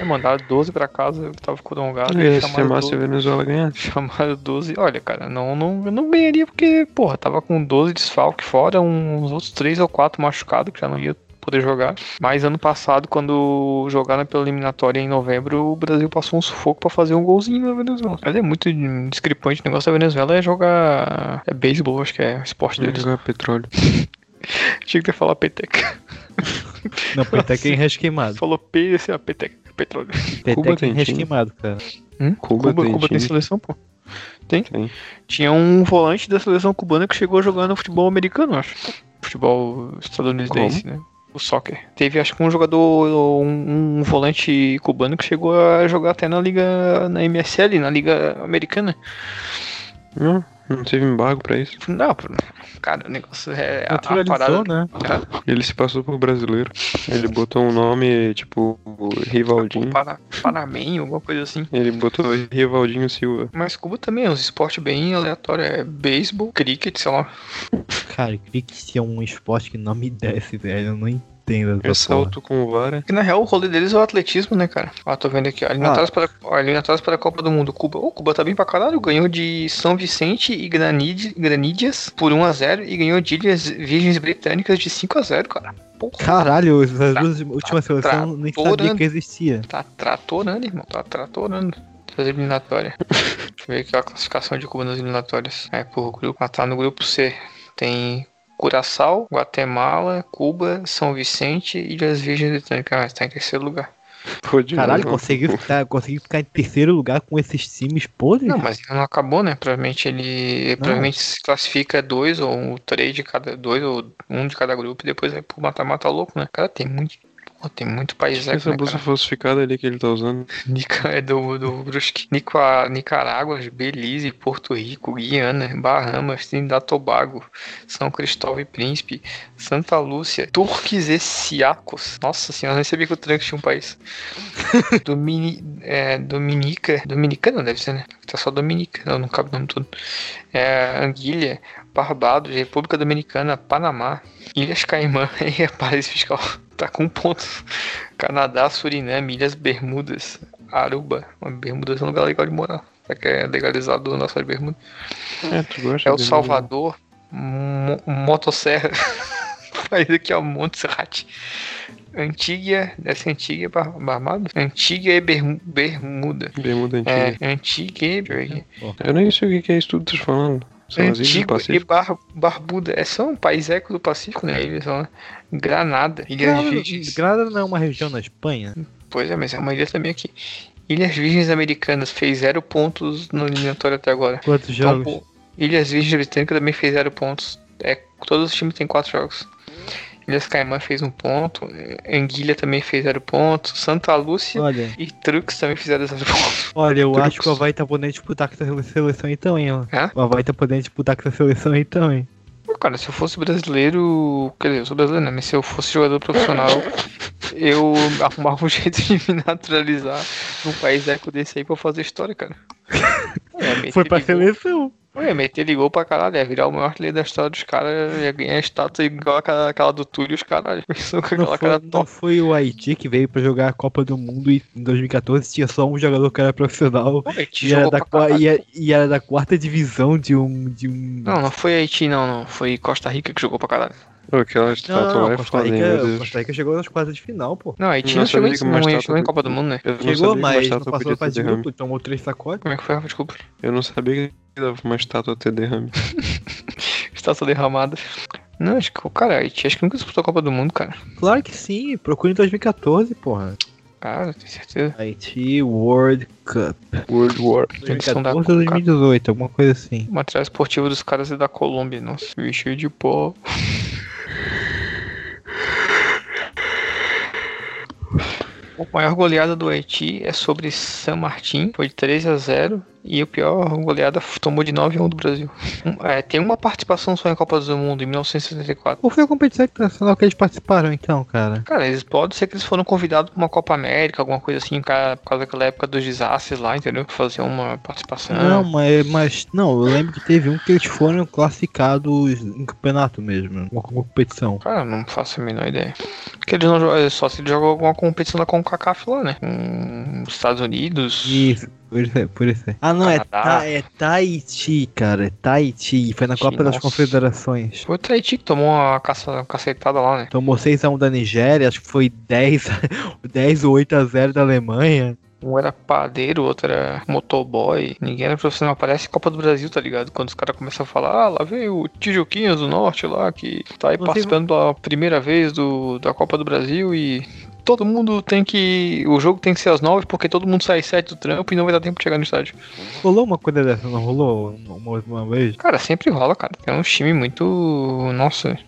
É, mandaram 12 pra casa, que tava corongado. Ia e ser chamaram massa se a 12, Venezuela ganhar. chamaram 12. Olha, cara, não, não, eu não ganharia porque, porra, tava com 12 desfalque fora, uns outros 3 ou 4 machucados que já não ia poder jogar. Mas ano passado, quando jogaram pela eliminatória em novembro, o Brasil passou um sufoco pra fazer um golzinho na Venezuela. Mas é muito discrepante. O negócio da Venezuela é jogar. É beisebol, acho que é o esporte deles. jogar petróleo. Tinha que ter falado peteca. Não, Peteca é em resto queimado. Falou P, esse é peteca. Petróleo. Peteca é tem em resto time. queimado, cara. Hum? Cuba Cuba, tem Cuba tem seleção, pô. Tem. Tem. Tinha um volante da seleção cubana que chegou no futebol americano, acho. Futebol estadunidense, né? O soccer. Teve, acho que um jogador, um, um volante cubano que chegou a jogar até na liga, na MSL, na liga americana. Não, não teve embargo pra isso. Não, cara, o negócio é a, a parada. né? Ele se passou por brasileiro. Ele botou um nome tipo Rivaldinho. Para, Panamenho, alguma coisa assim. Ele botou Rivaldinho Silva. Mas Cuba também é uns esportes bem aleatórios. É beisebol, cricket, sei lá. Cara, cricket é um esporte que não me desce, velho. Eu não entendo essa É porra. salto com vara. Porque na real o rolê deles é o atletismo, né, cara? Ó, tô vendo aqui, ó. Eliminatórias, para, ó, eliminatórias para a Copa do Mundo. Cuba. Ô, Cuba tá bem pra caralho. Ganhou de São Vicente e Granide, Granídeas por 1x0 e ganhou de Ilhas Virgens Britânicas de 5x0, cara. Porra, Caralho, essas Tá- duas últimas tá seleções eu nem sabia que existia. tá tratorando, irmão. Tá tratorando. Essas eliminatórias. Deixa eu ver aqui a classificação de Cuba nas eliminatórias. É, por grupo. Ah, tá no grupo C. Tem Curaçao, Guatemala, Cuba, São Vicente e Ilhas Virgens Britânicas. Ah, tá em terceiro lugar. Pô, de Caralho, novo. conseguiu ficar, conseguiu ficar em terceiro lugar com esses times podres? Não, mas não acabou, né? Provavelmente ele Não. provavelmente se classifica dois ou três de cada dois ou um de cada grupo e depois vai pro mata-mata louco, né? Cara, tem muito, pô, tem muito país Acho que né, essa bolsa cara? falsificada ali que ele tá usando. Nica, é do, do. Nicua- Nicarágua, Belize, Porto Rico, Guiana, Bahamas, Trinidad Tobago, São Cristóvão e Príncipe, Santa Lúcia, Turques e Siacos. Nossa senhora, eu nem sabia que o Trunks tinha um país. Domini, é, Dominica. Dominicana deve ser, né? Tá só Dominica, não, não cabe o nome todo. É, Anguilha, Barbados, República Dominicana, Panamá, Ilhas Caimã e é paraíso fiscal. Tá com um ponto. Canadá, Suriname, Ilhas Bermudas, Aruba. Bermudas é um lugar legal de morar. Será que é legalizado na nossa Bermuda? É, tu gosta dele, né? Salvador, Mo Motosserra. País aqui, ó, Montserrat. Antigua, deve ser Antigua, Bar Barbados? Antigua e Bermu- Bermuda. Bermuda antiga. É, Antigua e... deixa eu nem sei o que que é isso tudo que tu tá falando. Antigua e. Bar Barbuda. É só um país eco do Pacífico, né? Eles são né? Granada, Ilhas Granada, Virgens. Granada não é uma região na Espanha? Pois é, mas é uma ilha também aqui. Ilhas Virgens Americanas fez zero pontos no eliminatório até agora. Quantos Então, jogos? Ilhas Virgens Britânicas também fez zero pontos. É, todos os times têm quatro jogos. Ilhas Caimã fez um ponto. Anguilha também fez zero ponto. Santa Lúcia Olha, e Trux também fizeram zero pontos. olha, eu Trux. acho que o Havaí tá podendo disputar com essa seleção então, hein? ó. Hã? O Havaí tá podendo disputar com essa seleção então, hein? Pô, cara, se eu fosse brasileiro. Quer dizer, eu sou brasileiro, né? Mas se eu fosse jogador profissional, eu arrumava um jeito de me naturalizar num país eco desse aí pra eu fazer história, cara. É, Foi pra seleção. Ué, meter ligou pra caralho, ia virar o maior artilheiro da história dos caras, ia ganhar estátua igual aquela, aquela do Túlio e os com Não aquela foi, cara não foi o Haiti que veio pra jogar a Copa do Mundo e em 2014 tinha só um jogador que era profissional Haiti e era, da, e, era, e era da quarta divisão de um. De um... Não, não foi Haiti, não, não. Foi Costa Rica que jogou pra caralho. Pô, aquela Não, estátua não, lá é Costa Rica, Deus. Costa Rica chegou nas quartas de final, pô. Não, Haiti Não não, chegou, que não chegou em Copa do Mundo, né? Eu não Chegou, mas não passou pra fase de grupo, tomou três sacodes. Como é que foi, Rafa? Desculpa. Eu não sabia que uma estátua ter derrame. Estátua derramada. Não, acho que, cara, Haiti acho que nunca disputou a Copa do Mundo, cara. Claro que sim, procure em 2014, porra. Cara, tenho certeza. Haiti World Cup. World War. Eles são da 2014 ou 2018, alguma coisa assim. O material esportivo dos caras é da Colômbia, nossa. Cheio de pó. A maior goleada do Haiti é sobre San Martín, foi de 3 a 0 e o pior goleada tomou de 9 a 1 do Brasil. É, tem uma participação só em Copa do Mundo, em 1974. Qual foi a competição internacional que eles participaram então, cara? Cara, eles pode ser que eles foram convidados pra uma Copa América, alguma coisa assim, cara, por causa daquela época dos desastres lá, entendeu? Fazer uma participação. Não, mas, mas. Não, eu lembro que teve um que eles foram classificados em campeonato mesmo, uma competição. Cara, não faço a menor ideia. Porque eles não jogam, só se eles jogam alguma competição da CONCACAF lá, né? Com os Estados Unidos. Isso, por isso, é- por isso. é. Ah, não, é. Ta, é Tahiti, cara. É Tahiti. Foi na Copa das nossa. Confederações. Foi o Tahiti que tomou uma caça, cacetada lá, né? Tomou 6x1 da Nigéria, acho que foi 10, 10 ou 8x0 da Alemanha. Um era padeiro, o outro era motoboy. Ninguém era profissional. Parece Copa do Brasil, tá ligado? Quando os caras começam a falar, ah, lá vem o Tijuquinhas do Norte lá, que tá aí participando pela primeira vez do, da Copa do Brasil e. Todo mundo tem que. O jogo tem que ser às nove porque todo mundo sai às sete do trampo e não vai dar tempo de chegar no estádio. Rolou uma coisa dessa, não rolou uma, uma vez? Cara, sempre rola, cara. Tem um time muito. Nossa.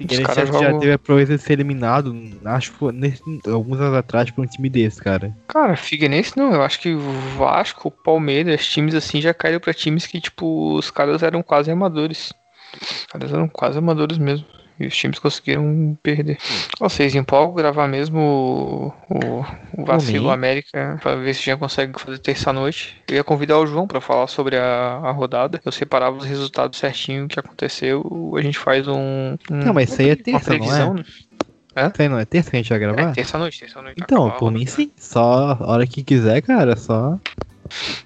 Os já, caras já jogam. teve a proeza de ser eliminado, acho que alguns anos atrás, por um time desse, cara. Cara, Figueirense não, eu acho que Vasco, Palmeiras, times assim já caíram pra times que, tipo, os caras eram quase amadores. Os caras eram quase amadores mesmo. E os times conseguiram perder. Ó, vocês empolgam gravar mesmo o, o, o Vacilo. América pra ver se já consegue fazer terça-noite. Eu ia convidar o João pra falar sobre a, a rodada. Eu separava os resultados certinho o que aconteceu. A gente faz um. um Não, mas isso aí é uma terça, não é? né? Aí não é terça que a gente vai É, gravar? terça-noite, terça-noite. Então, por mim sim. Só a hora que quiser, cara, só.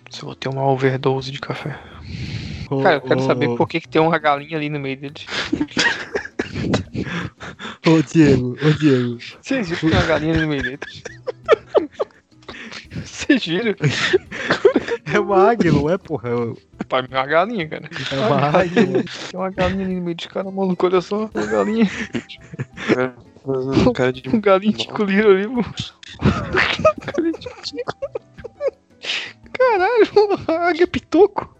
Se eu vou ter uma overdose de café. Cara, eu quero saber por que, que tem uma galinha ali no meio deles. Ô Diego, ô Diego. Vocês viram que tem uma galinha ali no meio? Vocês viram? É uma águia, não é, porra? É Pra mim é uma galinha, cara. é uma águia. Tem uma galinha ali no meio dos caras, maluco, olha só. Uma galinha. Um cara de. Um galinho tico liro ali, pô. Galinha tico-tico. Caralho, a águia pitoco.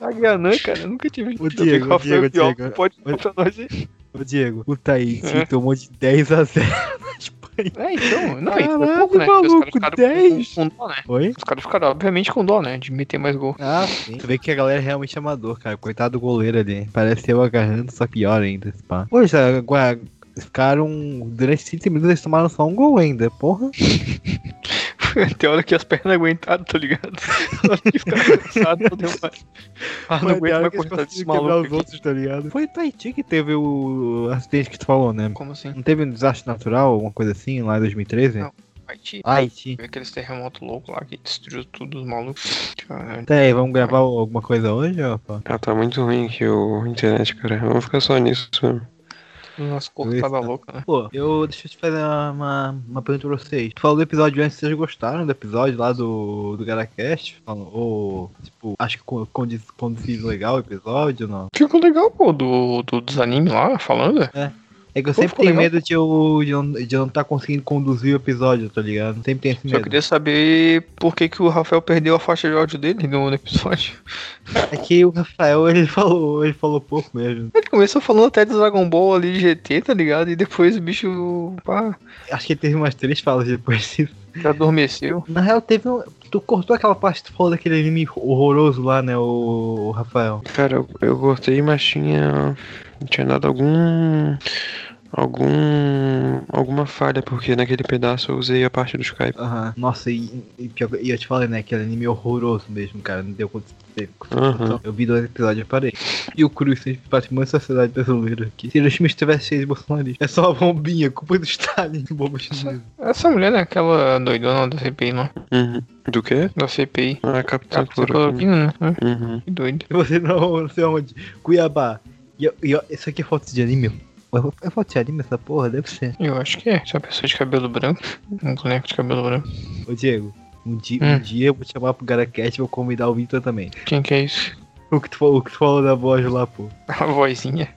Águia anã, cara, eu nunca tive. Ô, Diego, Rafael Diego, Pior, Diego. Pode falar pra nós aí. Ô Diego, o Tahiti É. tomou de 10 a 0 na Espanha. É, então, não, e foi Caralho, pouco, né? Os maluco, caras ficaram 10. com, com dó, né? Oi? Os caras ficaram, obviamente, com dó, né? De meter mais gol. Ah, sim. Tu vê que a galera é realmente amador, cara. Coitado do goleiro ali. Parece eu agarrando, só pior ainda, pá. Poxa, agora ficaram. Durante 5 minutos eles tomaram só um gol ainda, porra. Tem hora que as pernas aguentaram, tá ligado? Tem hora que ficaram cansados, não deu mais. Ah, não aguento mais cortar desse maluco os outros, tá ligado? Foi o Tahiti que teve o acidente que tu falou, né? Como assim? Não teve um desastre natural, alguma coisa assim, lá em 2013? Não. Haiti. Haiti. Aqueles terremotos loucos lá que destruiu tudo os malucos. Caralho. Tá aí, vamos gravar alguma coisa hoje, ó? pá? Ah, tá muito ruim aqui o internet, cara. Vamos ficar só nisso mesmo. Nossa, cortada Isso. louca, né? Pô, eu deixa eu te fazer uma, uma pergunta pra vocês. Tu falou do episódio antes, vocês gostaram do episódio lá do, do GaraCast? Ou, tipo, acho que con- condiz, condiz legal o episódio ou não? Ficou legal, pô, do, do, dos animes lá, falando. É que eu Pô, sempre tenho legal. medo de eu, de eu não- de eu não estar conseguindo conduzir o episódio, tá ligado? Sempre tenho esse Só medo. queria saber por que, que o Rafael perdeu a faixa de áudio dele no, no episódio. É que o Rafael, ele falou, ele falou pouco mesmo. Ele começou falando até do Dragon Ball ali de GT, tá ligado? E depois o bicho, pá, Acho que ele teve umas três falas depois disso. já adormeceu. Na real, teve um. Tu cortou aquela parte que tu falou daquele anime horroroso lá, né, o, o Rafael? Cara, eu, eu cortei, mas tinha. Tinha dado algum. Algum. Alguma falha, porque naquele pedaço eu usei a parte do Skype. Aham. Nossa, e, e, e eu te falei, né, aquele anime horroroso mesmo, cara. Não deu conta de. Aham. Eu vi dois episódios e parei. E o Cruz, patrimônio da sociedade brasileira aqui. Se os filmes tivessem cheios de bolsonaristas. É só uma bombinha, culpa do Stalin, bomba chinesa. Essa mulher, né? Aquela doidona da CPI lá. Uhum. Do quê? Da CPI. Ah, Capitã Capitã Cloroquina. Cloroquina, né? Uhum. Que doido. Você não, não sei onde. Cuiabá. E, e isso aqui é foto de anime? É foto de anime essa porra? Deve ser. Eu acho que é. Se é uma pessoa de cabelo branco. Um boneco de cabelo branco. Ô Diego, um dia, Hum. um dia eu vou te chamar pro GaraCast e vou convidar o Victor também. Quem que é isso? O que, tu, o que tu falou da voz lá, pô. A vozinha.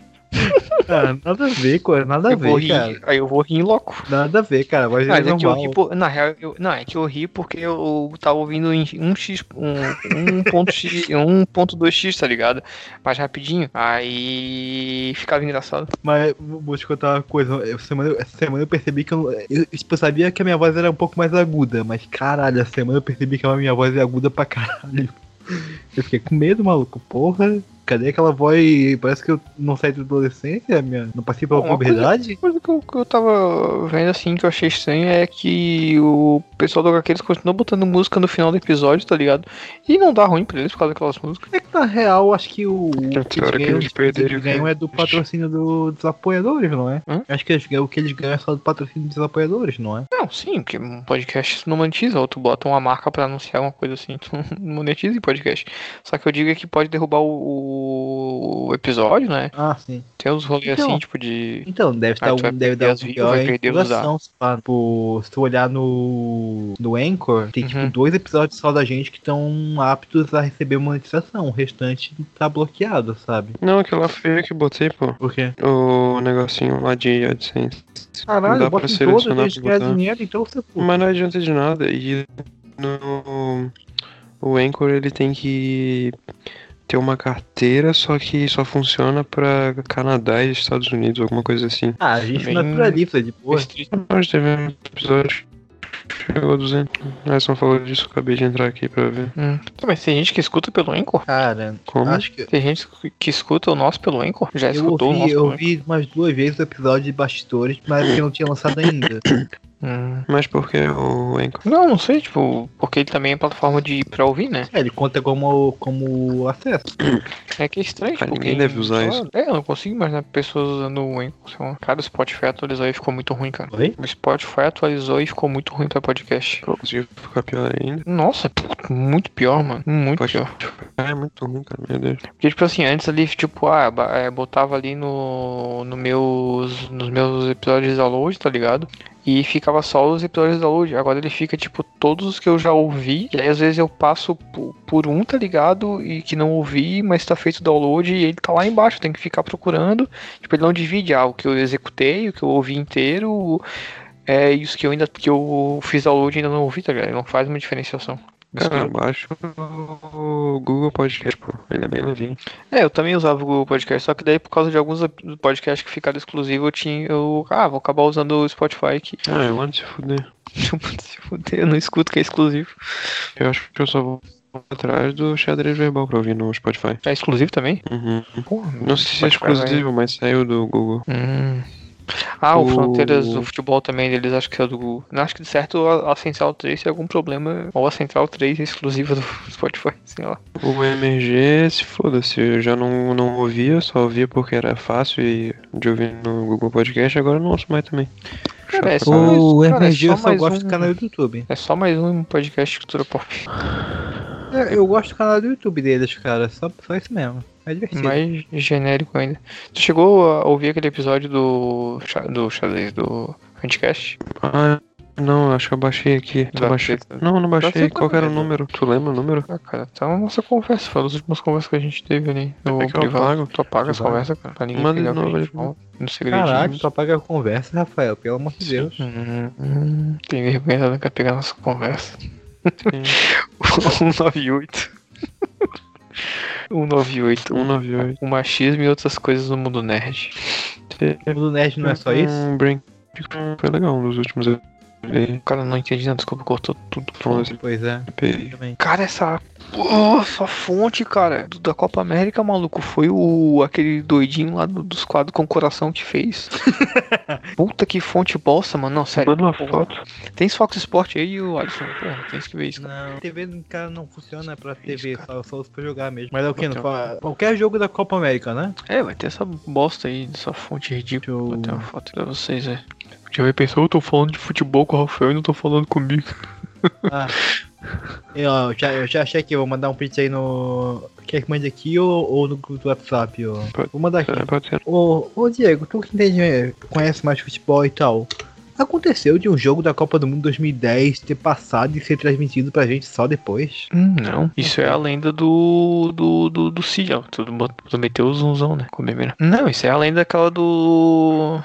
Ah, nada a ver, cara. Nada a Eu vou ver, cara. aí eu vou rir em loco. Nada a ver, cara. Mas Mas é que eu ri por, na real, eu, não, é que eu ri porque eu tava ouvindo em 1x, um, 1.x, 1.2x, tá ligado? Mais rapidinho. Aí ficava engraçado. Mas vou te contar uma coisa. Eu, semana, essa semana eu percebi que eu, eu, eu sabia que a minha voz era um pouco mais aguda, mas caralho, essa semana eu percebi que a minha voz é aguda pra caralho. Eu fiquei com medo, maluco. Porra, cadê aquela voz? Parece que eu não saí da adolescência, minha. Não passei pela Uma coisa- puberdade. coisa que eu, que eu tava vendo assim que eu achei estranho é que o pessoal do HQ eles continuam botando música no final do episódio, tá ligado? E não dá ruim pra eles por causa daquelas músicas. É que na real, acho que o. É que eles perderam, eles ganham é do patrocínio do- dos apoiadores, não é? Hã? Acho que eles o que eles ganham é só do patrocínio dos apoiadores, não é? Não, sim, porque um podcast isso não monetiza, ou tu bota uma marca pra anunciar uma coisa assim, tu não monetiza em podcast. Só que eu digo é que pode derrubar o, o episódio, né? Ah, sim. Tem uns rolês Então. assim, tipo de. Então, deve, Ah, estar tu vai deve perder dar views, pior vai perder os. Tipo, se tu olhar no, no Anchor, tem tipo Uhum. dois episódios só da gente que estão aptos a receber monetização. O restante tá bloqueado, sabe? Não, aquela foi eu que botei, pô. Por quê? O negocinho lá de AdSense. Caralho, dá bota pra em todos, selecionar pra botar. dinheiro, então você pô. Mas não adianta de nada. E no. O Anchor ele tem que ter uma carteira, só que só funciona pra Canadá e Estados Unidos, alguma coisa assim. Ah, a gente Bem- naturaliza de boa. restrito. Nós tivemos episódio. Chegou a 200. Essa falou disso, acabei de entrar aqui pra ver. Hum. Tá, Mas tem gente que escuta pelo Anchor? Cara, Como? acho que. Tem gente que escuta o nosso pelo Anchor? Já Eu escutou o ouvi, nosso eu ouvi umas duas vezes o episódio de bastidores, mas que não tinha lançado ainda. Hum. Mas por que o Anchor? Não, não sei, tipo, porque ele também é plataforma de pra ouvir, né? É, ele conta como, como acesso. É que é estranho, Cara, tipo, ninguém deve usar isso. É, eu não consigo imaginar pessoas usando o Anchor. Cara, o Spotify atualizou e ficou muito ruim, cara. Oi? O Spotify atualizou e ficou muito ruim pra podcast. Conseguiu ficar pior ainda. Nossa, muito pior, mano. Muito pior. É muito ruim, cara, meu Deus. Porque, tipo assim, antes ali, tipo, ah, é, botava ali no, no meus, nos meus episódios de download, tá ligado? E ficava só os episódios de download. Agora ele fica, tipo, todos os que eu já ouvi. E aí, às vezes, eu passo por, um, tá ligado? E que não ouvi, mas tá feito o download e ele tá lá embaixo. Tem que ficar procurando. Tipo, ele não divide ah, o que eu executei, o que eu ouvi inteiro. É isso que eu ainda que eu fiz download e ainda não ouvi, tá ligado? Ele não faz uma diferenciação. Cara, baixa o Google Podcast, pô. Ele é bem levinho. É, eu também usava o Google Podcast, só que daí por causa de alguns podcasts que ficaram exclusivos, eu tinha. Eu, ah, vou acabar usando o Spotify aqui. Ah, eu ando se fuder. Se fuder, eu não escuto que é exclusivo. Eu acho que eu só vou atrás do xadrez verbal pra ouvir no Spotify. É exclusivo também? Uhum. Porra, Não sei se é Spotify vai- exclusivo, mas saiu do Google. Hum. Ah, o O- Fronteiras do Futebol também deles, acho que é do acho que de certo a, Central 3 tem algum problema. Ou a Central 3 é exclusiva do Spotify, sei lá. O MG, se foda-se, eu já não, não ouvia, só ouvia porque era fácil e- de ouvir no Google Podcast, agora eu não ouço mais também. Cara, é só mais- O cara, é MRG eu só gosto um- do canal do YouTube. É só mais um podcast de cultura pop. É, eu gosto do canal do YouTube deles, cara. Só, só isso mesmo. É divertido. Mais genérico ainda. Tu chegou a ouvir aquele episódio do. do xadrez do Handcast? Ah, não, acho que eu baixei aqui. Tu Da baixei? Não, não baixei. Qual era o mesmo. número? Tu lembra o número? Ah, cara, tá na nossa conversa, foi das últimas conversas que a gente teve ali no É que eu privado. apago. Tu apaga as conversas, cara, pra ninguém Manda de pegar o que a novo gente fala No segredinho. Caraca, tu apaga a conversa, Rafael, pelo amor de Deus. Hum, hum, tem vergonha, não quer pegar nossa conversa. Sim. 198. 198. 198. O machismo e outras coisas no mundo nerd. O do Nerd não é só isso? Um foi legal, um dos últimos. vi. Cara, não entendi, não, desculpa, cortou tudo. Assim, Pois é. Cara, essa. Essa fonte, cara, da Copa América, maluco, foi o aquele doidinho lá do- dos quadros com coração que fez. Puta que fonte bosta, mano. Não, sério. Manda uma porra. foto. Tem Fox Sport aí, o Alisson. Porra, tem que ver isso. cara. Não, TV cara não funciona pra TV, cara. só, só usa pra jogar mesmo. Mas é o que? Qualquer jogo da Copa América, né? É, vai ter essa bosta aí, dessa fonte ridícula. Eu- Vou ter uma foto pra vocês, velho. Já vai pensar, eu tô falando de futebol com o Rafael e não tô falando comigo. Ah. Eu, já, eu já achei aqui, vou mandar um print aí no. Quer que mande aqui ou, ou no grupo do WhatsApp? Pode- Vou mandar aqui. É, pode ser. Ô, ô Diego, tu que entende, conhece mais futebol e tal. Aconteceu de um jogo da Copa do Mundo 2010 ter passado e ser transmitido pra gente só depois. Hum, não. Isso é a lenda do. do. do, do Cid, ó. Tu, tu meteu o zunzão, né? Comemora. Não, isso é a lenda aquela do.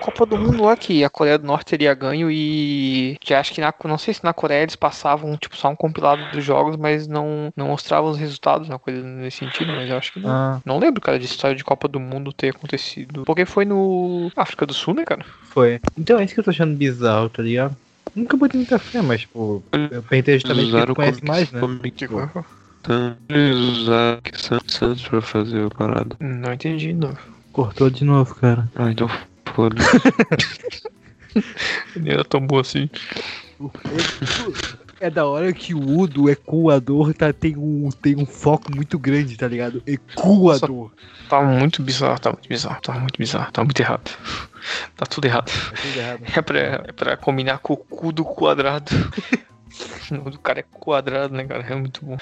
Copa do Mundo lá que a Coreia do Norte teria ganho e que acho que na, não sei se na Coreia eles passavam tipo só um compilado dos jogos, mas não, não mostravam os resultados, uma coisa nesse sentido, mas eu acho que não. Ah, Não lembro, cara, de história de Copa do Mundo ter acontecido. Porque foi no África do Sul, né, cara? foi. Então é isso que eu tô achando bizarro, tá ligado? Nunca botei muita fé, mas, tipo, eu porque usaram tu conhece mais, né? Tipo. Eles usaram Santos Santos pra fazer a parada. não entendi, não. Cortou de novo, cara. Ah, então Nem era tão bom assim. É da hora que o U do ecoador tá, tem, um, tem um foco muito grande, tá ligado? Ecoador. Tava muito bizarro, tava muito bizarro, tava muito bizarro, tava muito errado. Tá tudo errado. Tá tudo errado. É pra, é pra combinar com o cu do quadrado. o nome do cara é quadrado, né, cara? É muito bom.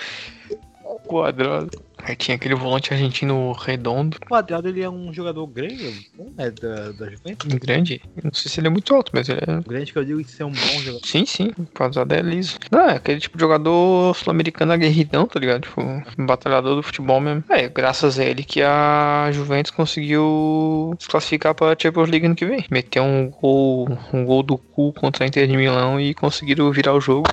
Quadrado. Aí tinha aquele volante argentino redondo, O quadrado ele é um jogador grande, não é da, da Juventus? grande. Não sei se ele é muito alto, mas ele é. Grande que eu digo que isso é um bom jogador. Sim, sim, o quadrado é liso. Não, é aquele tipo de jogador sul-americano aguerridão, tá ligado? Tipo, um batalhador do futebol mesmo. É, graças a ele que a Juventus conseguiu se classificar pra Champions League ano que vem. Meteu um gol, um gol do cu contra a Inter de Milão e conseguiram virar o jogo.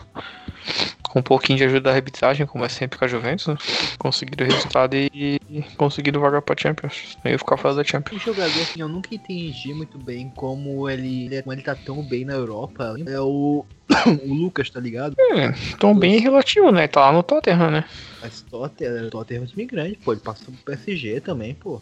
Com um pouquinho de ajuda da arbitragem, como é sempre com a Juventus, né? Conseguiram o resultado e e conseguiram vagar pra Champions. Aí eu ficar fora da Champions. Um jogador assim, eu nunca entendi muito bem como ele, ele, como ele tá tão bem na Europa. É o, o Lucas, tá ligado? É, tão bem relativo, né? Tá lá no Tottenham, né? Mas Tottenham, Tottenham é um time grande, pô. Ele passou pro PSG também, pô.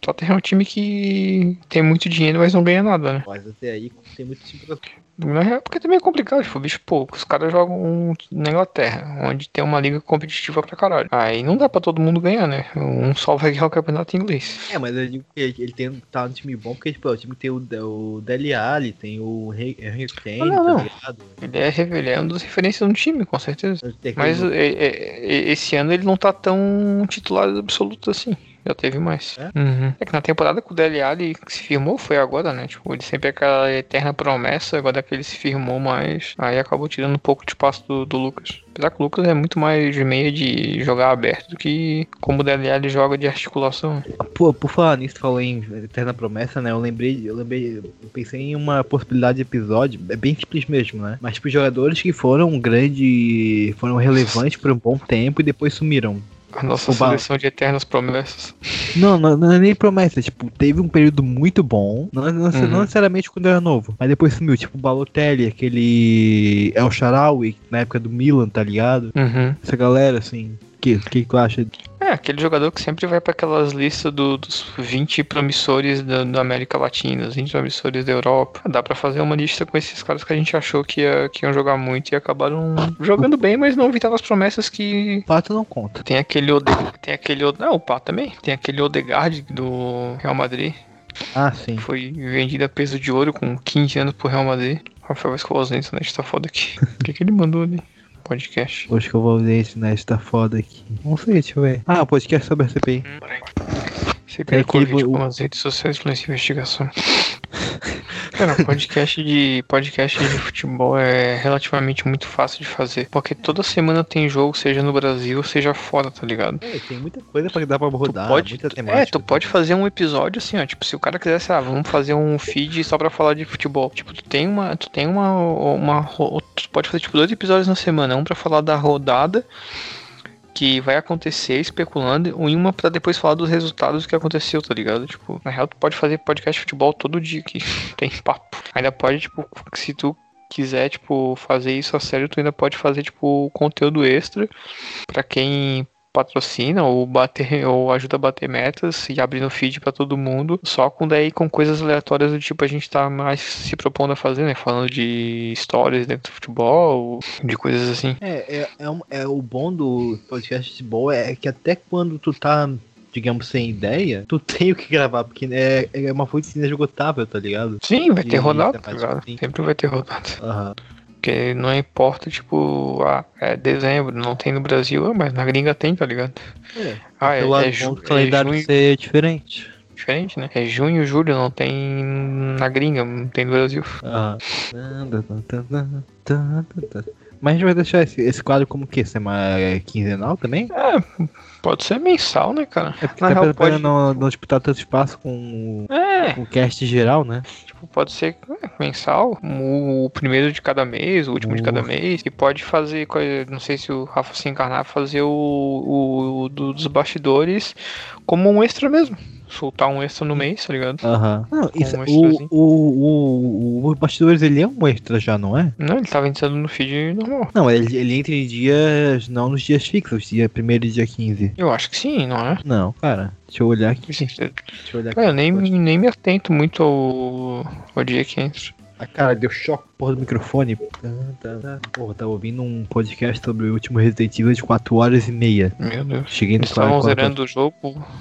Tottenham é um time que tem muito dinheiro, mas não ganha nada, né? Mas até aí tem muito time pra... Na real, porque também é complicado, tipo, bicho, pô, os caras jogam na Inglaterra, onde tem uma liga competitiva pra caralho. Aí não dá pra todo mundo ganhar, né? Um só vai ganhar o campeonato inglês. É, mas eu digo que ele, ele tem, tá no time bom porque, tipo, o time tem o, o Dele Alli, tem o Henry Kane, Ah, não, tá não. Ele é, ele é uma das referências do time, com certeza. Mas é, é, é, esse ano ele não tá tão titular absoluto assim. Já teve mais. É? Uhum. É que na temporada que o Dele Alli se firmou foi agora, né? Tipo, ele sempre é aquela eterna promessa, agora que ele se firmou mais. Aí acabou tirando um pouco de espaço do, do Lucas. Apesar que o Lucas é muito mais de meia de jogar aberto do que como o Dele Alli joga de articulação. Pô, por falar nisso, falou em Eterna Promessa, né? Eu lembrei, eu lembrei, eu pensei em uma possibilidade de episódio, é bem simples mesmo, né? Mas tipo, jogadores que foram grande, foram relevantes por um bom tempo e depois sumiram. A nossa O Ba- seleção de eternas promessas. Não, não, não é nem promessa, tipo, teve um período muito bom, não, não, Uhum. não necessariamente quando era novo, mas depois sumiu, tipo, o Balotelli, aquele El Sharawi, na época do Milan, tá ligado? Uhum. Essa galera, assim, o que, tu acha? É, aquele jogador que sempre vai para aquelas listas do- dos 20 promissores da, da América Latina, os 20 promissores da Europa. Dá pra fazer uma lista com esses caras que a gente achou que, ia- que iam jogar muito e acabaram jogando bem, mas não evitaram as promessas que. Fato não conta. Tem aquele Ode... Tem aquele. Ode- Não, o Pá também. Tem aquele Odegaard do Real Madrid. Ah, sim. Foi vendido a peso de ouro com 15 anos pro Real Madrid. Rafael vai escovar os dentes, né? A gente tá foda aqui. O que, que ele mandou ali? Podcast. Hoje que eu vou ver esse Nest tá foda aqui. Não sei, deixa eu ver. Ah, podcast sobre a CPI. Você É pega aquele Covid as redes sociais influenciam a investigação. Cara, podcast de podcast de futebol é relativamente muito fácil de fazer. Porque toda semana tem jogo, seja no Brasil, seja fora, tá ligado? É, tem muita coisa pra dar pra rodar, pode, muita temática. é, tu pode fazer um episódio assim, ó. Tipo, se o cara quiser, sei lá, vamos fazer um feed só pra falar de futebol. Tipo, tu tem uma. Tu tem uma. uma tu pode fazer tipo dois episódios na semana. Um pra falar da rodada que vai acontecer especulando e uma pra depois falar dos resultados que aconteceu, tá ligado? Tipo, na real tu pode fazer podcast de futebol todo dia que tem papo. Ainda pode, tipo, se tu quiser, tipo, fazer isso a sério, tu ainda pode fazer, tipo, conteúdo extra pra quem patrocina ou bater ou ajuda a bater metas e abrir no feed pra todo mundo, só com daí com coisas aleatórias do tipo a gente tá mais se propondo a fazer, né? Falando de histórias dentro do futebol, de coisas assim. É, é, é, um- é o bom do podcast de futebol é que até quando tu tá, digamos, sem ideia, tu tem o que gravar, porque é, é uma fonte inesgotável, tá ligado? Sim, vai ter rodada, isso tá ligado? sim. Sempre vai ter rodada. Aham. Porque não importa, tipo, ah, é dezembro, não tem no Brasil, ah, mas na gringa tem, tá ligado? É, Ah, é, é, ju, é junho. ser diferente. diferente, né? É junho, julho, não tem na gringa, não tem no Brasil. Aham. Mas a gente vai deixar esse, esse quadro como o quê? Semana quinzenal também? É, pode ser mensal, né, cara? É porque Na tá real, pode- não, não disputar tanto espaço com É, o, o cast geral, né? Tipo, pode ser é, mensal, o, primeiro de cada mês, o último de cada Uh. mês, e pode fazer, não sei se o Rafa se encarnar, fazer o, o, o do- dos bastidores como um extra mesmo. Soltar um extra no mês, tá ligado? Aham. Não, isso, um o, extrazinho. o, o, o Bastidores ele é um extra já, não é? Não, ele tava entrando no feed normal. Não, ele, ele entra em dias, não nos dias fixos, dia 1 e dia 15. Eu acho que sim, não é? Não, cara, deixa eu olhar aqui. Deixa Deixa eu olhar aqui. eu nem, nem me atento muito ao, ao dia que entra. Ah, cara, deu choque porra do microfone. Porra, tava ouvindo um podcast sobre o último Resident Evil de 4 horas e meia. Meu Deus. Cheguei no estavam quatro- zerando o jogo.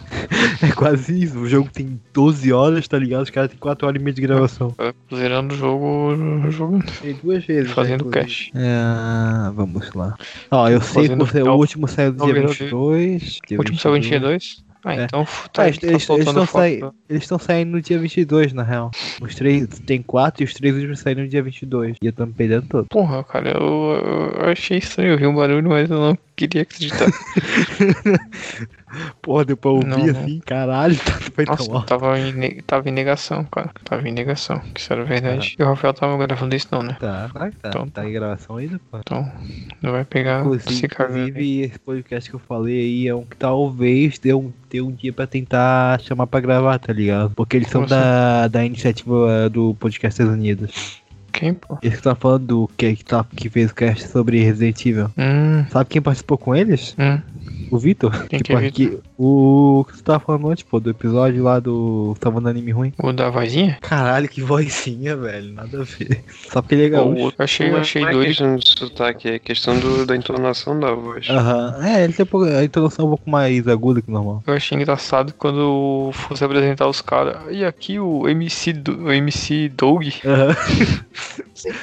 É quase isso. O jogo tem 12 horas, tá ligado? Os caras têm 4 horas e meia de gravação. Zerando o jogo. jogando. Duas vezes. Fazendo né, cash. É, vamos lá. Ó, eu sei que você, o último saiu do dia calma, 22. dia O último saiu em dia 2? Ah, É. então tá, Ah, tá eles- soltando estão eles estão saindo no dia 22, na real. Os três, tem quatro e os três últimos saíram no dia 22. E eu tô me perdendo todo. Porra, cara, eu, eu achei estranho ouvir um barulho, mas eu não queria acreditar. Porra, deu pra ouvir Não, não. assim, caralho, tá foi tão Nossa, alto. tava em, tava em negação, cara. Tava em negação, que isso era verdade. E o Rafael tava gravando isso não, né? Tá, tá, tá. Então tá em gravação ainda, pô. Então, não vai pegar Inclusive, se cagar. aí. inclusive, esse podcast que eu falei aí é um que talvez dê um, dê um dia pra tentar chamar pra gravar, tá ligado? Porque eles são Como da, da iniciativa do Podcasters Unidos. Quem, pô? Esse que tá falando do que, que, tá, que fez o cast sobre Resident Evil. Hum, Sabe quem participou com eles? hum. O Vitor? Quem Tipo, que é aqui, o que você tava falando antes, pô, do episódio lá do. Tava no anime ruim. O da vozinha? Caralho, que vozinha, velho. Nada a ver. Só porque ele é gaúcho. outro, achei, Não é- achei não é questão de sotaque, é questão do- da entonação da voz. Aham. É, ele tem um pouco- a introdução é um pouco mais aguda que o normal. Eu achei engraçado quando fosse apresentar os caras. E aqui o MC, do, o MC Doug. Aham.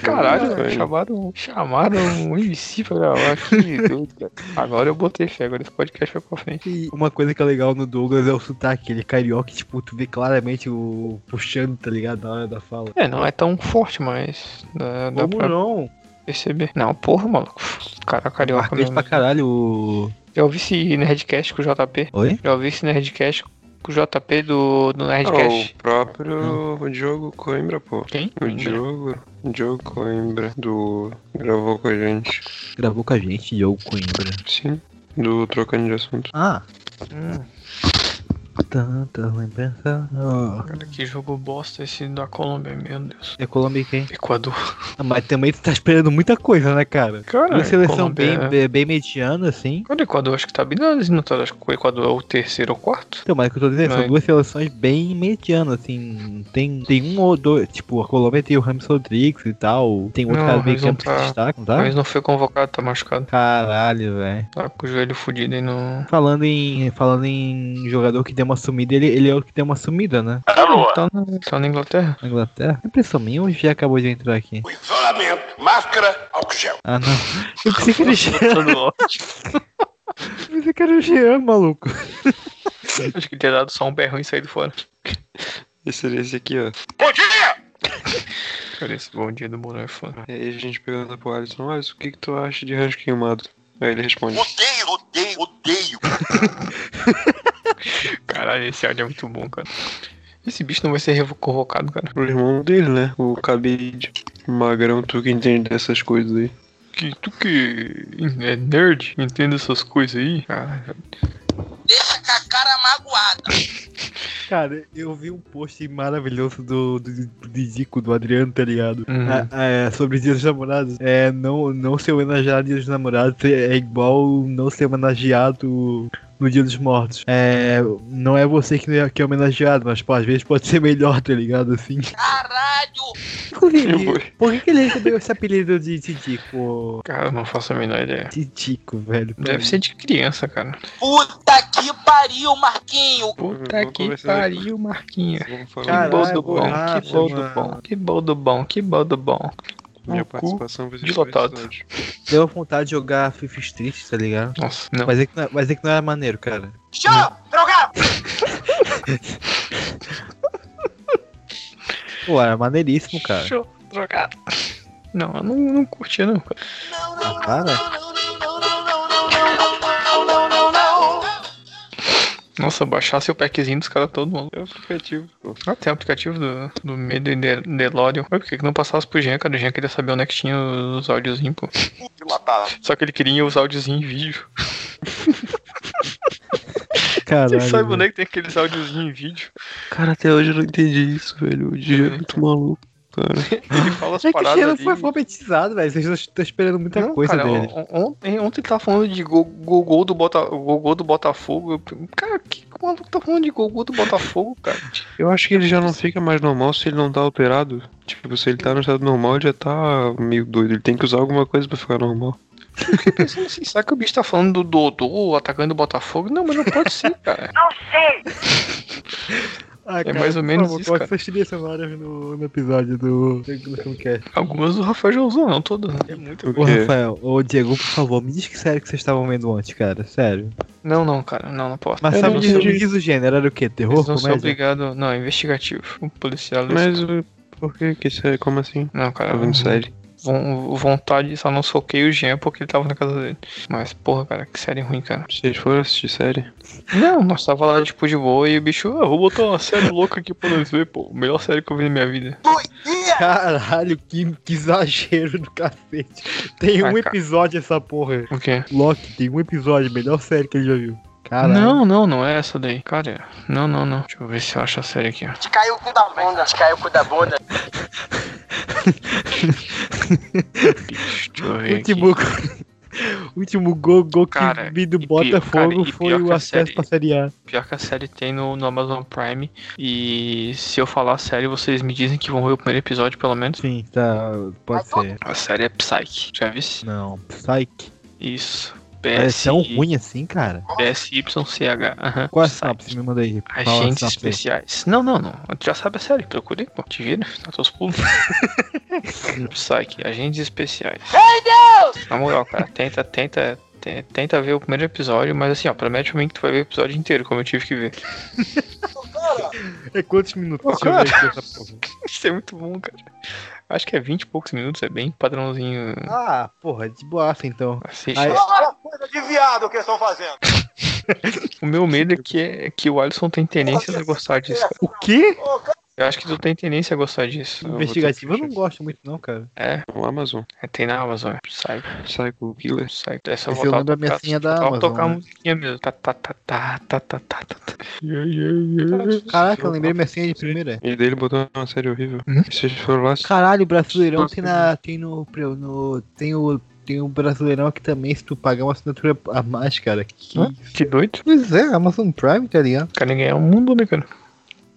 Caralho. velho, chamaram, chamaram um MC pra gravar. Que doido, cara. Agora eu botei fé, agora esse podcast vai pra frente. E uma coisa que é legal no Douglas é o sotaque. Ele é carioca, tipo, tu vê claramente o puxando, tá ligado? Na hora da fala. É, não é tão forte, mas dá, dá Como pra não? perceber. Não, porra, maluco. Cara, carioca mesmo. pra caralho o. Já ouvi esse Nerdcast com o JP. Oi? Já ouvi esse Nerdcast com o JP do, do Nerdcast. o próprio Diogo Coimbra, pô. Quem? O Diogo, Diogo Coimbra, do. gravou com a gente. Gravou com a gente, Diogo Coimbra. Sim, do Trocando de Assunto. Ah! Hum, Tanta lembrança. Oh. cara, que jogo bosta esse da Colômbia, meu Deus. É Colômbia e quem? Equador. Ah, mas também tu tá esperando muita coisa, né, cara? Cara, Uma seleção Colômbia bem, é- bem, bem mediana, assim. Cara, o Equador acho que tá bem nas notas. Acho que o Equador é o terceiro ou quarto. Então, mas o que eu tô dizendo, são Mas- duas seleções bem medianas, assim. Tem, tem um ou dois. Tipo, a Colômbia tem o Ramos Rodrigues e tal. Tem outro Não, cara meio que não se tá- destaca, não tá? Mas não foi convocado, tá machucado. Caralho, velho. Tá com o joelho fudido aí no. Falando em, falando em jogador que deu uma sumida, ele, ele é o que deu uma sumida, né? Tá na, tá na Inglaterra. Na Inglaterra. É impressão minha ou já acabou de entrar aqui? O isolamento, máscara, álcool gel. Ah, não. Eu pensei que era o Jean. Eu pensei que era o Jean, maluco. Acho que ele tinha dado só um berrão e saído fora. Esse seria esse aqui, ó. Bom dia! Cara, esse bom dia do Mourão é foda. E aí a gente pergunta pro Alisson, Alisson, o que que tu acha de rancho queimado? Aí ele responde, Odeio, odeio, odeio. Caralho, esse áudio é muito bom, cara. Esse bicho não vai ser revo- convocado, cara. o irmão dele, né? O Cabide. Magrão, tu que entende dessas coisas aí. Que tu que é nerd, entende essas coisas aí? Cara, Deixa com a cara magoada. Cara, eu vi um post maravilhoso do, do, do Didico, do Adriano, tá ligado? Uhum. Ah, é, sobre Dia dos Namorados. É, não, não ser homenageado no Dia dos Namorados é igual não ser homenageado no Dia dos Mortos. É, não é você que é, que é homenageado, mas pô, às vezes pode ser melhor, tá ligado? Assim. Caralho! Inclusive, por que, que ele recebeu esse apelido de Tidico? cara, eu não faço a menor ideia. Tidico, velho. Deve ser de criança, cara. Puta que pariu, Marquinho. Puta que pariu, Caralho, bom do bom, borracha, que bom do bom, que bom do bom, que bom do bom. Minha participação vai ser dilotado. Deu vontade de jogar Fifa Street, tá ligado? Nossa, não. Mas é que não, mas é que não era maneiro, cara. Show! Droga! Pô, era maneiríssimo, cara. Show! Drogado. Não, eu não, não curtia, não, cara. Não, não, não, não, não. Nossa, baixasse o packzinho dos caras todo mundo. É o aplicativo. pô. Ah, tem o aplicativo do, do Medo e De- DeLorean. Mas por que que não passasse pro Jean, cara? O Jean queria saber onde é que tinha os áudiozinhos, pô. Dilatado. Só que ele queria os áudiozinhos em vídeo. Caralho. Você sabe onde é que tem aqueles áudiozinhos em vídeo? Cara, até hoje eu não entendi isso, velho. O dia é muito maluco, cara. Ele fala as É que o paradas Xeno ali. foi alfabetizado, velho. Vocês estão esperando muita Não, coisa cara, dele. on- Ontem, ontem ele tava falando de go- Gogol do, Bota, Gogol do Botafogo. Eu- Cara, que maluco tá falando de Gogol do Botafogo, cara? Eu acho que ele já não fica mais normal se ele não tá alterado. Tipo, se ele tá no estado normal, ele já tá meio doido. Ele tem que usar alguma coisa pra ficar normal. Fiquei pensando assim, será que o bicho tá falando do Dodô, atacando o Botafogo? Não, mas não pode ser, cara. Ah, É mais ou menos isso, Qual cara. essas trilhas sonoras no, no episódio do, do Filmcast? Algumas do Rafael já usou, não todas. né? É muito. O Ô, quê? Rafael, ô, Diego, por favor, me diz que série que vocês estavam vendo ontem, cara. Sério. Não, não, cara, não, não posso. Mas Eu sabe, não sou- me diz o gênero, era o quê? Terror? Eles não são Comédia? obrigados. Não, investigativo. O policial. Mas uh, por que que isso é? Como assim? Não, cara. Tá vendo série? Von- vontade, só não soquei o Jean porque ele tava na casa dele. Mas, porra, cara, que série ruim, cara. Vocês foram assistir série? Não, nós tava lá, tipo, de boa e o bicho, ah, vou botar uma série louca aqui pra nós ver, pô. Melhor série que eu vi na minha vida. Caralho, que, que exagero do cacete. Tem Ah, um cara. episódio essa porra. O quê? Loki, tem um episódio, melhor série que ele já viu. Caralho. Não, não, não é essa daí. Cara, não, não, não. Deixa eu ver se eu acho a série aqui, ó. Te caiu o cu da bunda. Te caiu o cu da bunda. Deixa eu ver aqui. Último, último gol, gol Cara, que vi do cara, Botafogo foi o acesso série- pra Série A. Pior que a série tem no, no Amazon Prime. E se eu falar a série, vocês me dizem que vão ver o primeiro episódio, pelo menos. Sim, tá. Pode ser. A série é Psyche. Já? Não, Psyche. Isso. Parece tão ruim assim, cara. PSYCH. Aham. Qual é a sinopse? Me manda aí. Agentes especiais. Não, não, não. Tu já sabe a série. Procurei, pô. Te vira. Tá teus pulos. Psyche. Agentes especiais. Ai, Deus! Na moral, cara. Tenta, tenta. te- Tenta ver o primeiro episódio, mas assim, ó, promete pra mim que tu vai ver o episódio inteiro, como eu tive que ver. É quantos minutos? Pô, Deixa eu ver aqui essa porra. Isso é muito bom, cara. Acho que é 20 e poucos minutos, é bem padrãozinho. Ah, porra, de boaça então. Assiste. Aí- Coisa de viado que estão fazendo. O meu medo é que, é que o Alisson tem tendência a gostar disso. cara. O quê? Eu acho que tu tem tendência a gostar disso. Eu vou Investigativo eu não gosto muito não, cara. É, O Amazon. é, tem na Amazon. Psycho. Psycho Killer. Psycho. Essa eu Esse vou é o voltar nome da a minha tocar- senha da só Amazon, tocar a né? musiquinha mesmo. Tá, tá, tá, tá, tá, tá, tá, tá. Yeah, yeah, yeah. Caraca, eu lembrei minha senha de primeira. E daí ele botou uma série horrível. Hum? Vocês foram lá Caralho, o Brasileirão tem na. Tem no. no tem o. Tem o Brasileirão aqui também, se tu pagar uma assinatura a mais, cara. Que... Hã? Que doido. Pois é, Amazon Prime, tá ligado? Querem ganhar o mundo, né, cara?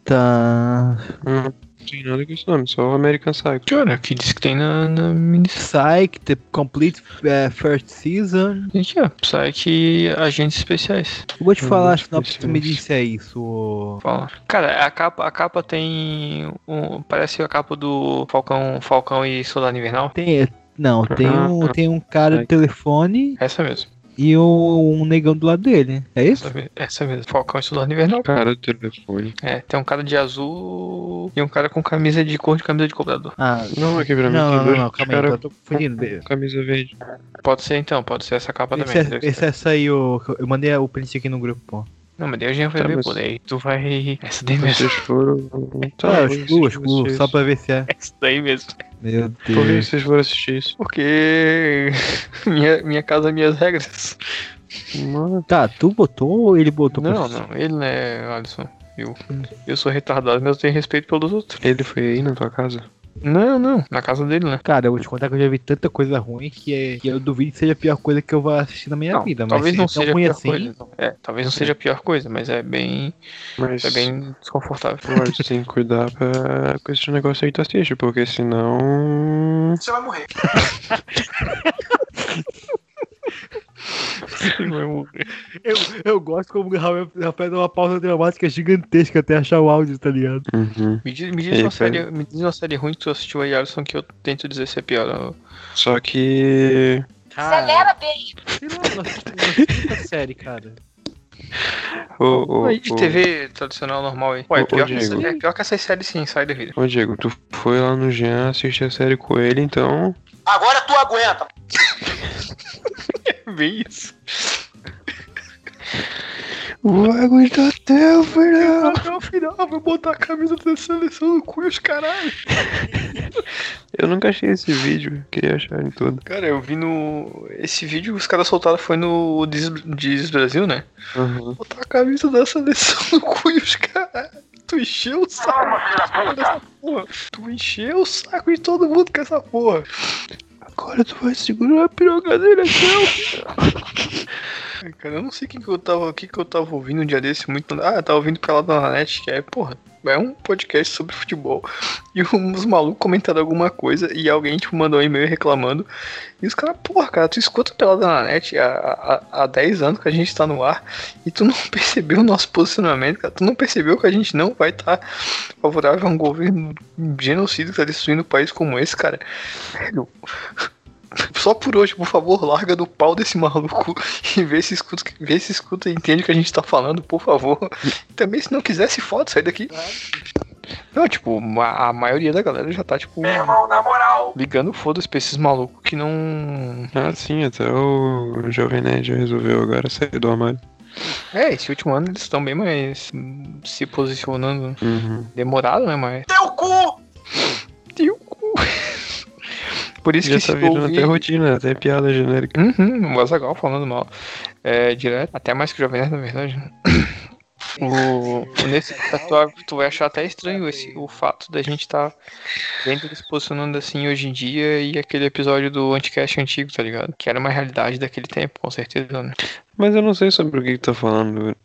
Tá. Não tem nada com esse nome, só o American Psycho. Cara, que diz que tem na, na mini. Psych, The Complete eh, First Season. Gente, ó, Psyche Agentes Especiais. Eu vou te Hum, falar, acho que tu me disse é isso. Fala. Cara, a capa, a capa tem. Um, parece a capa do Falcão, Falcão e Soldado Invernal. Tem. Não, tem um, tem um cara de telefone Essa mesmo. E um, um negão do lado dele. É isso? Essa, essa mesmo. Falcão e Soldado Invernal. Cara do telefone. É, tem um cara de azul e um cara com camisa de cor de camisa de cobrador. Ah, Não, aqui pra mim não, tem não, dois não, calma aí, eu tô confundindo. camisa verde. Pode ser então, pode ser essa capa Esse também. é, esse é essa aí, o, eu mandei o print aqui no grupo, pô. Não, mas daí a gente vai Tá, ver, mas- pô. Daí tu vai. Essa daí mesmo. Vocês foram. Tá, ah, eu vou eu excluo, vocês. só pra ver se é. Essa daí mesmo. Meu Por que Deus. vocês foram assistir isso? Porque. minha, minha casa, minhas regras. Mano, Tá, tu botou ou ele botou Não, não, ele não é Alisson. Eu, eu sou retardado, mas eu tenho respeito pelos outros. ele foi aí na tua casa? Não, não, na casa dele, né? Cara, eu vou te contar que eu já vi tanta coisa ruim que, é, que eu duvido que seja a pior coisa que eu vou assistir na minha Não, vida. Mas talvez não seja ruim pior assim, coisa. não. É, talvez não seja a pior coisa, mas é bem, Mas. é bem desconfortável. Mas tem que cuidar pra... com esse negócio aí que tu assiste, porque senão. Você vai morrer. Vai morrer. eu, eu gosto como o Rafael Rafael dá uma pausa dramática gigantesca até achar o áudio, tá ligado? Uhum. me, diz, me, diz uma série, me diz uma série ruim que tu assistiu aí, Alisson, que eu tento dizer se é pior. Só que. Acelera bem! Sei lá, eu não assisto- eu série, cara. Ô, ô, aí de ô, TV tradicional normal aí. É ô, pior, que, essa- é pior que essas séries sim, sai da vida. Ô, Diego, tu foi lá no Jean assistir a série com ele, então. Agora tu aguenta. Bem isso. Vai aguentar até o final. Até o final, vai botar a camisa da seleção no cu e os caralho. Eu nunca achei esse vídeo, queria achar em todo. Cara, eu vi no. Esse vídeo os caras soltaram foi no Diz, Diz Brasil, né? Uhum. Botar a camisa da seleção no cu e os caralho. Tu encheu o saco dessa porra. Tu encheu o saco de todo mundo com essa porra. Agora tu vai segurar a piroca dele até Cara, eu não sei o que, que eu tava. Que, que eu tava ouvindo um dia desse muito. Ah, eu tava ouvindo pela Dona Net, que é, porra, é um podcast sobre futebol. E uns malucos comentaram alguma coisa e alguém, tipo, mandou um e-mail reclamando. E os caras, porra, cara, tu escuta pela Dona Net há, há, há 10 anos que a gente tá no ar e tu não percebeu o nosso posicionamento, cara. Tu não percebeu que a gente não vai estar favorável a um governo genocida que tá destruindo um país como esse, cara. Velho. Só por hoje, por favor, larga do pau desse maluco e vê se escuta, vê se escuta e entende o que a gente tá falando, por favor. E também, se não quiser, se foda, sai daqui. Não, tipo, a, a maioria da galera já tá, tipo, Meu irmão, na moral. ligando foda-se pra esses malucos que não. Ah, sim, até o Jovem Nerd já resolveu agora sair do armário. É, esse último ano eles estão bem mais se posicionando. Uhum. Demorado, né? Mas. Teu cu! Por isso Já que tá virando ouvir... até rotina, até piada genérica. Uhum, o Azagal falando mal. É, direto, até mais que o Jovem Nerd, na verdade. né? O, nesse tu, tu vai achar até estranho esse, o fato da gente estar vendo ele se posicionando assim hoje em dia e aquele episódio do Anticast antigo, tá ligado? Que era uma realidade daquele tempo, com certeza, né? Mas eu não sei sobre o que tu tá falando.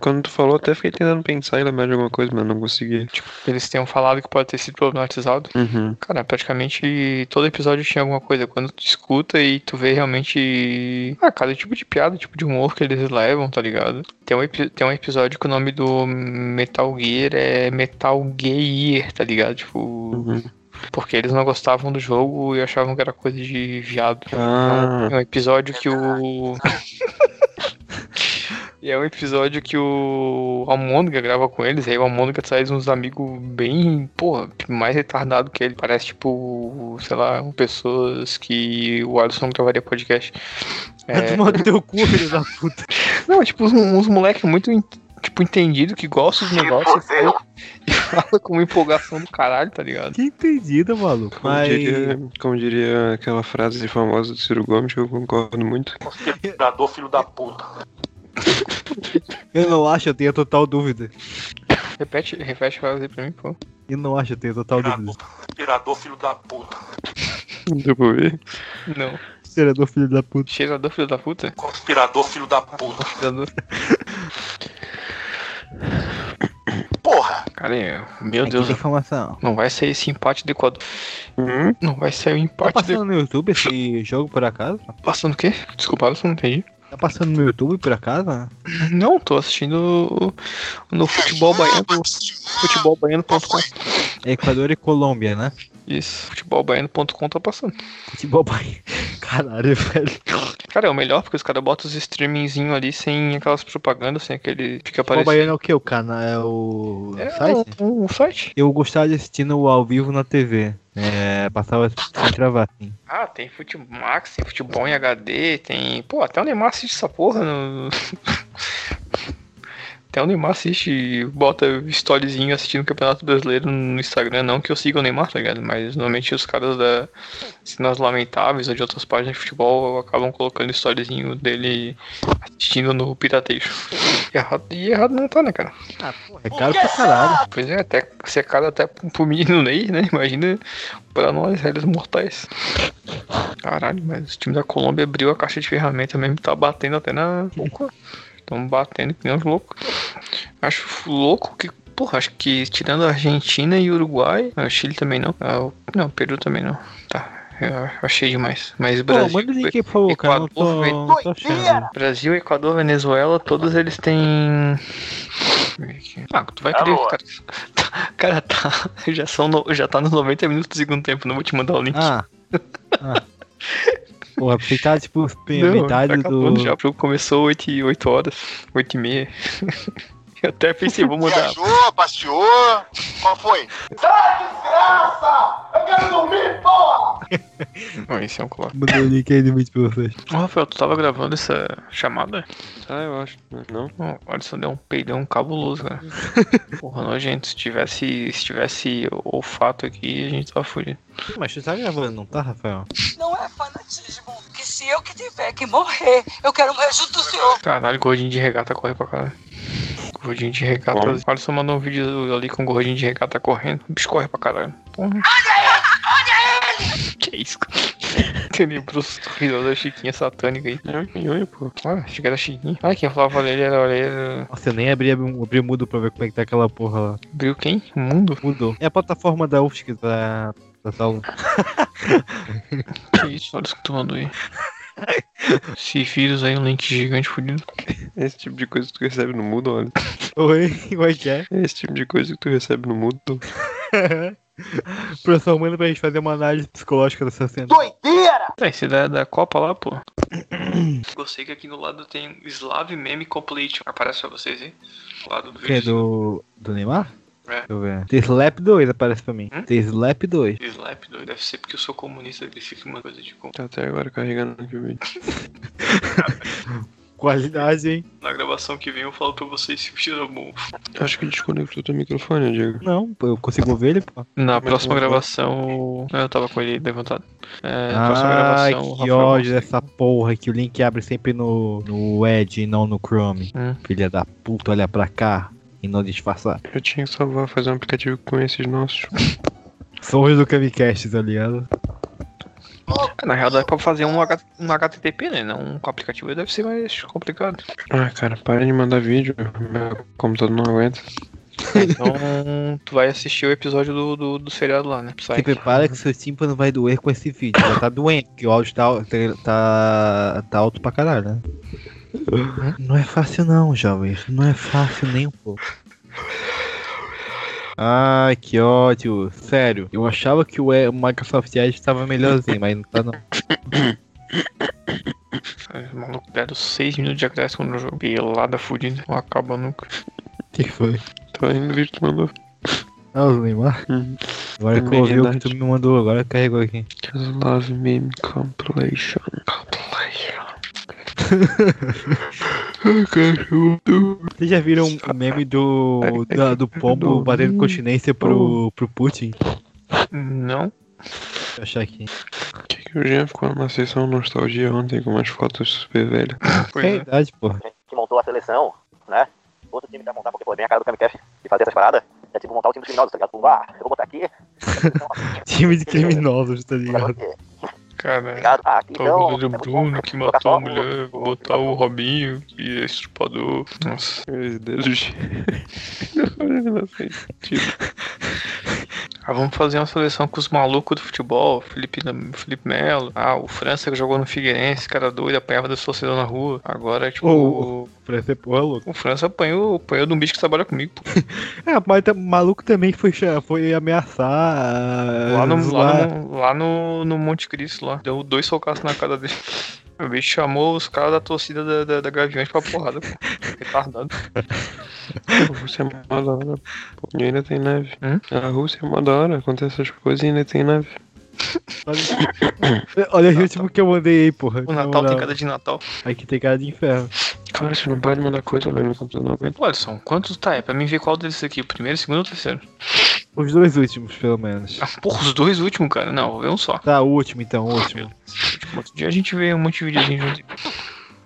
Quando tu falou, até fiquei tentando pensar e lembrar de alguma coisa, mas não consegui. Eles tenham falado que pode ter sido problematizado. Uhum. Cara, praticamente todo episódio tinha alguma coisa. Quando tu escuta e tu vê realmente. Ah, cada tipo de piada, tipo de humor que eles levam, tá ligado? Tem um, tem um episódio que o nome do Metal Gear é Metal Gear, tá ligado? Tipo. Uhum. Porque eles não gostavam do jogo e achavam que era coisa de viado. Ah, É um episódio que o. E é um episódio que o Almôndega grava com eles, aí o Almôndega traz uns amigos bem, porra, mais retardado que ele. Parece tipo, sei lá, pessoas que o Alisson gravaria podcast. É... É, Mano, teu cu, filho da puta. não, tipo, uns, uns moleques muito, tipo, entendido, que gostam dos negócios e fala- e fala com uma empolgação do caralho, tá ligado? Que entendido, maluco. como, Mas. diria, como diria aquela frase famosa do Ciro Gomes, que eu concordo muito. Conspirador, filho da puta. Eu não acho, eu tenho total dúvida. Repete, repete a frase aí pra mim, pô. Eu não acho, eu tenho total dúvida. Conspirador, filho da puta. Deu pra ver? Não. Cheirador, filho da puta. Cheirador, filho da puta? Conspirador, filho da puta. Cheirador. Porra! Cara, é- meu Aqui Deus, tem informação. não vai sair esse empate do Equador. Uhum. Não vai sair o Tá empate do passando no YouTube esse jogo por acaso? Passando o quê? Desculpa, eu não entendi. Tá passando no YouTube por acaso? Não, tô assistindo no futebol baiano. Futebolbaiano.com. É Equador e Colômbia, né? Isso, futebolbaiano.com tá passando. Futebol Bahia. Caralho, velho. Cara, é o melhor porque os caras botam os streamingzinho ali sem aquelas propagandas, sem aquele. Fica Futebol aparecendo. Baiano é o que? O canal? É o É site? o, o site. Eu gostava de assistir no ao vivo na TV. É, passava sem travar, assim. Ah, tem futebol Max, tem futebol em HD, tem. Pô, até o Neymar assiste essa porra no. Até o Neymar assiste, bota storyzinho assistindo o Campeonato Brasileiro no Instagram, não que eu siga o Neymar, tá ligado? Mas normalmente os caras da Cenas Lamentáveis ou de outras páginas de futebol acabam colocando storyzinho dele assistindo no piratejo. E errado, e errado não tá, né, cara? É caro pra caralho. Pois é, até se é caro até pro menino Ney, né? Imagina pra nós, réis mortais. Caralho, mas o time da Colômbia abriu a caixa de ferramenta mesmo, tá batendo até na boca. Estão batendo que nem uns loucos. Acho louco que, porra, acho que tirando a Argentina e o Uruguai, ah, o Chile também não. Ah, o- não, o Peru também não. Tá, eu achei demais. Mas Pô, Brasil. manda o link por favor, tô, Equador, tô achando. Brasil, Equador, Venezuela, todos eles têm. Ah, tu vai querer. Alô? Cara, cara tá. Já, são no- já tá nos 90 minutos do segundo tempo, não vou te mandar o link. Ah, Porra, você tá, tipo, Não, metade tá do. já. O jogo começou 8, e 8 horas, 8 e meia. Eu até pensei, vou mudar. Viajou, passeou. Qual foi? Não, esse é um coloque. Mandou o link aí do vídeo pra vocês. Ô, Rafael, tu tava gravando essa chamada? Ah, eu acho. Não? Ó, O Alisson deu um peidão cabuloso, cara. Porra, nojento. Se tivesse, se tivesse olfato aqui, a gente tava fudido. Mas tu tá gravando, não tá, Rafael? Não é fanatismo, que se eu que tiver que morrer, eu quero morrer junto do senhor. Caralho, gordinho de regata corre pra caralho. Gordinho de regata. Como? O Alisson mandou um vídeo ali com o gordinho de regata correndo. O bicho corre pra caralho. Porra. Que isso, cara? Você lembrou os risos da Chiquinha satânica aí. Oi, oi, pô. Ah, achei que era Chiquinha. Ah, quem falava dele era orelha. Nossa, eu nem abri, abri mudo pra ver como é que tá aquela porra lá. Viu quem? O mundo? Mudou. É a plataforma da UFSC da, da sala. Que isso? Olha isso que tu mandou aí. Esse vírus aí, um link gigante fudido. Esse tipo de coisa que tu recebe no mudo, olha. Oi, como é que é? Esse tipo de coisa que tu recebe no mudo. Professor manda pra gente fazer uma análise psicológica dessa cena. Tá, esse da, da Copa lá, pô. Gostei que aqui no lado tem Slav Meme Completion. Aparece pra vocês aí? Do lado do Que é vídeo. do. do Neymar? É. Deixa eu ver. The Slap 2 aparece pra mim. Hum? The Slap 2. Slap doido. Deve ser porque eu sou comunista, ele fica uma coisa de como. Tá até agora carregando aqui o vídeo. Qualidade, hein? Na gravação que vem eu falo pra vocês se o cheiro é bom. Acho que desconectou teu microfone, Diego. Não, eu consigo ver ele, pô. Na Mas próxima gravação. Eu tava com ele levantado. É, na próxima gravação. que Rafael ódio dessa porra que o link abre sempre no, no Edge e não no Chrome. Hum. Filha da puta, olha pra cá e não disfarçar. Eu tinha que salvar, fazer um aplicativo com esses nossos. Sons do Camicast, tá ligado? Na real dá pra fazer um, H- um HTTP, né? Não com aplicativo deve ser mais complicado. Ah, cara, para de mandar vídeo. Meu computador não aguenta. Então tu vai assistir o episódio do, do, do seriado lá, né? Se Psyche. prepara que seu tímpano vai doer com esse vídeo. Já tá doendo, porque o áudio tá, tá, tá alto pra caralho, né? Não é fácil não, jovens. Não é fácil nem um pouco. Ai, que ódio. Sério, eu achava que o o Microsoft Edge tava melhorzinho, mas não tá não. Os malucos deram 6 minutos de acréscimo no jogo. Pelada fudida. Não acaba nunca. O que foi? Tô indo que tu mandou. Ah, o Neymar? Uhum. Agora que eu ouvi o que tu me mandou, agora carregou aqui. Love meme. Compilation. Vocês já viram o meme do, da- do pombo batendo continência pro, pro Putin? Não. Deixa eu achar aqui. Que que o Jean ficou numa sessão nostalgia ontem com umas fotos super velhas. É é. idade, porra. que montou a seleção, né? Outro time pra montar, porque foi bem a cara do Kamikaze de fazer essas paradas. É tipo montar o time dos criminosos, tá ligado? Ah, eu vou botar aqui. Time de criminosos, tá ligado? Cara. Ah, Tá então. o goleiro muito Bruno que Colocar matou a mulher, vou botar o Robinho que é estrupador. Nossa. Não faz sentido. Ah, vamos fazer uma seleção com os malucos do futebol, Felipe, Felipe Melo. Ah, o França que jogou no Figueirense, cara doido, apanhava da sociedade na rua. Agora, tipo, Ô, Pra ser porra louca. o França apanhou, apanhou de um bicho que trabalha comigo, pô. É, mas tá- maluco também foi, foi ameaçar. Lá no, lá no, lá no, no Monte Cristo, lá. Deu dois socaços na cara dele. O bicho chamou os caras da torcida da, da, da Gaviões pra porrada, pô. Retardado. A Rússia é mó da hora. Pô, e ainda tem neve. Hum? A Rússia é mó da hora. Acontece essas coisas e ainda tem neve. Olha o ritmo que eu mandei aí, porra. O Natal tem cara de Natal. Aqui tem cara de inferno. Cara, você não pode mandar coisa lá no computador, Alisson, quantos tá? É pra mim ver qual deles aqui. O primeiro, o segundo ou o terceiro? Os dois últimos, pelo menos. Ah, porra, os dois últimos, cara. Não, vou ver um só. Tá, o último então, o último. Outro dia a gente vê um monte de videozinho junto.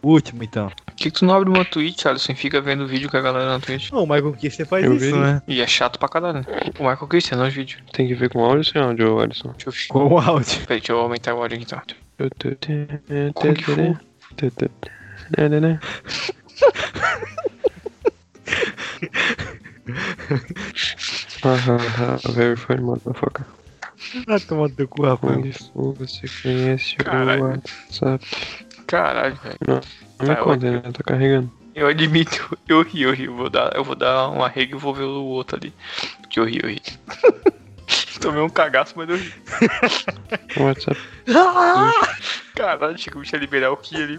Último então. Por que, que tu não abre uma Twitch, Alisson, e fica vendo vídeo com a galera na Twitch? Não, o Michael Kister faz Eu isso, vi. né? E é chato pra caralho, né? O Michael Christian, não os vídeos. Tem que ver com áudio ou sem áudio, Alisson? Deixa eu... Com o áudio. Peraí, deixa eu aumentar o áudio aqui então. Como que foi? Hahaha, very funny motherfucker. Ah, toma teu cu. Kung Fu, você conhece Caralho. o WhatsApp? Caralho, velho. Não me Tá, conta, né? Tá carregando. Eu admito, eu ri, eu ri. Eu vou dar, eu vou dar um arrego e vou ver o outro ali. Porque eu ri, eu ri. Tomei um cagaço, mas eu ri. O WhatsApp. Caralho, achei que o bicho ia liberar o Ki ali.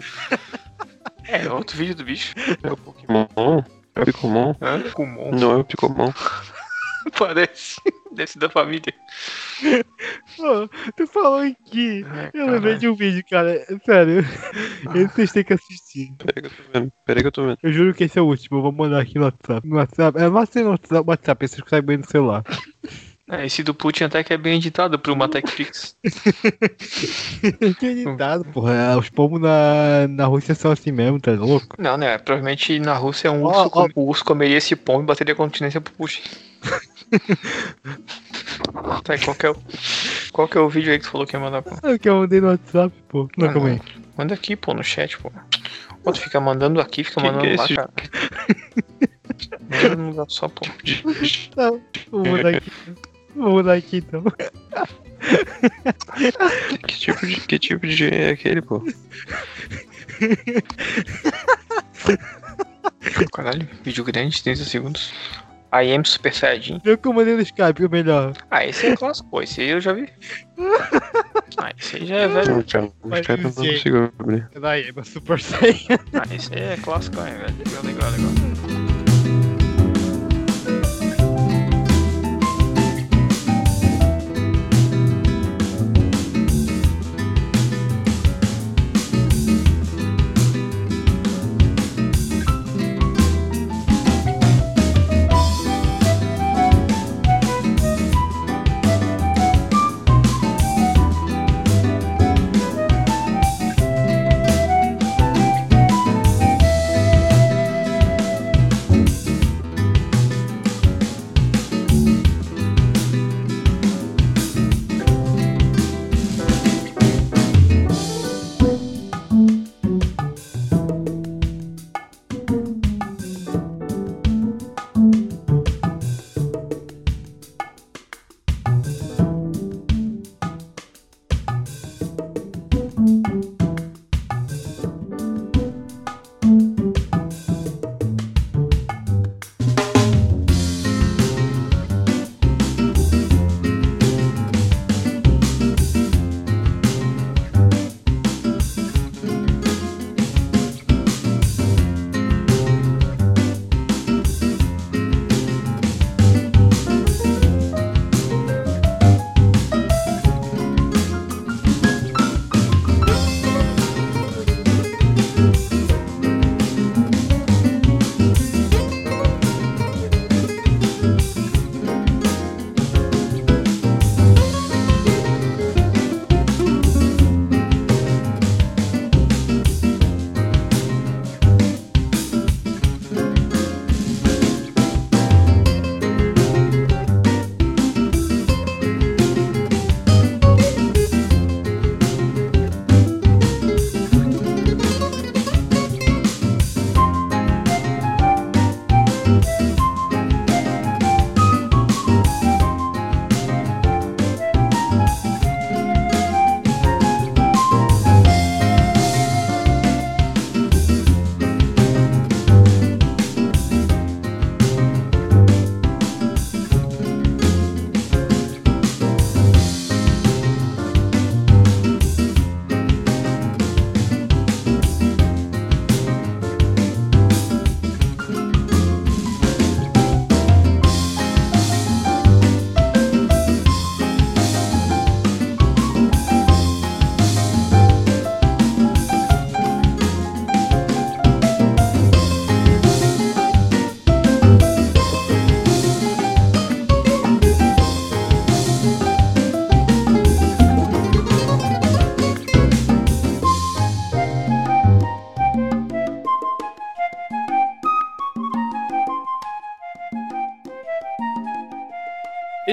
É, outro vídeo do bicho. É o Pokémon? É o Picomon? Hã? Kumon. Não é o Picomon. Parece. Deve ser da família. Pô, tu falou aqui. Ai, Eu lembrei de um vídeo, cara. Sério. Esse vocês têm que assistir. Peraí que eu tô vendo. Peraí que eu tô vendo. Eu juro que esse é o último. Eu vou mandar aqui no WhatsApp. No WhatsApp. É, não sei no WhatsApp, WhatsApp, vocês conseguem ver no celular. É, esse do Putin até que é bem editado pro uma TechPix. que editado, porra. É, Os pomos na, na Rússia são assim mesmo, tá louco? Não, né? Provavelmente na Rússia um urso, ó. o urso comeria esse pombo e bateria continência pro Putin. tá, e qual que, é o, qual que é o vídeo aí que tu falou que ia mandar, pô? É o que eu mandei no WhatsApp, pô. Não, Ah, calma aí. Manda aqui, pô, no chat, pô. Pô, tu fica mandando aqui, fica Que mandando que é lá, cara. Manda lugar só, pô. Não, vou mandar aqui. Vou mandar aqui então. Que tipo de, que tipo de é aquele, pô? Caralho, vídeo grande, 30 segundos. I am Super Saiyajin. Eu que eu mandei no Skype, o melhor. Ah, esse é clássico. Esse aí eu já vi. Ah, esse aí já é velho. Não, cara, os Mas caras não consigo abrir. Daí, é Super Saiyan. Ah, esse aí é clássico, hein, velho. Legal, legal, legal.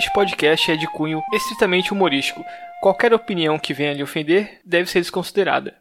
Este podcast é de cunho estritamente humorístico. Qualquer opinião que venha lhe ofender deve ser desconsiderada.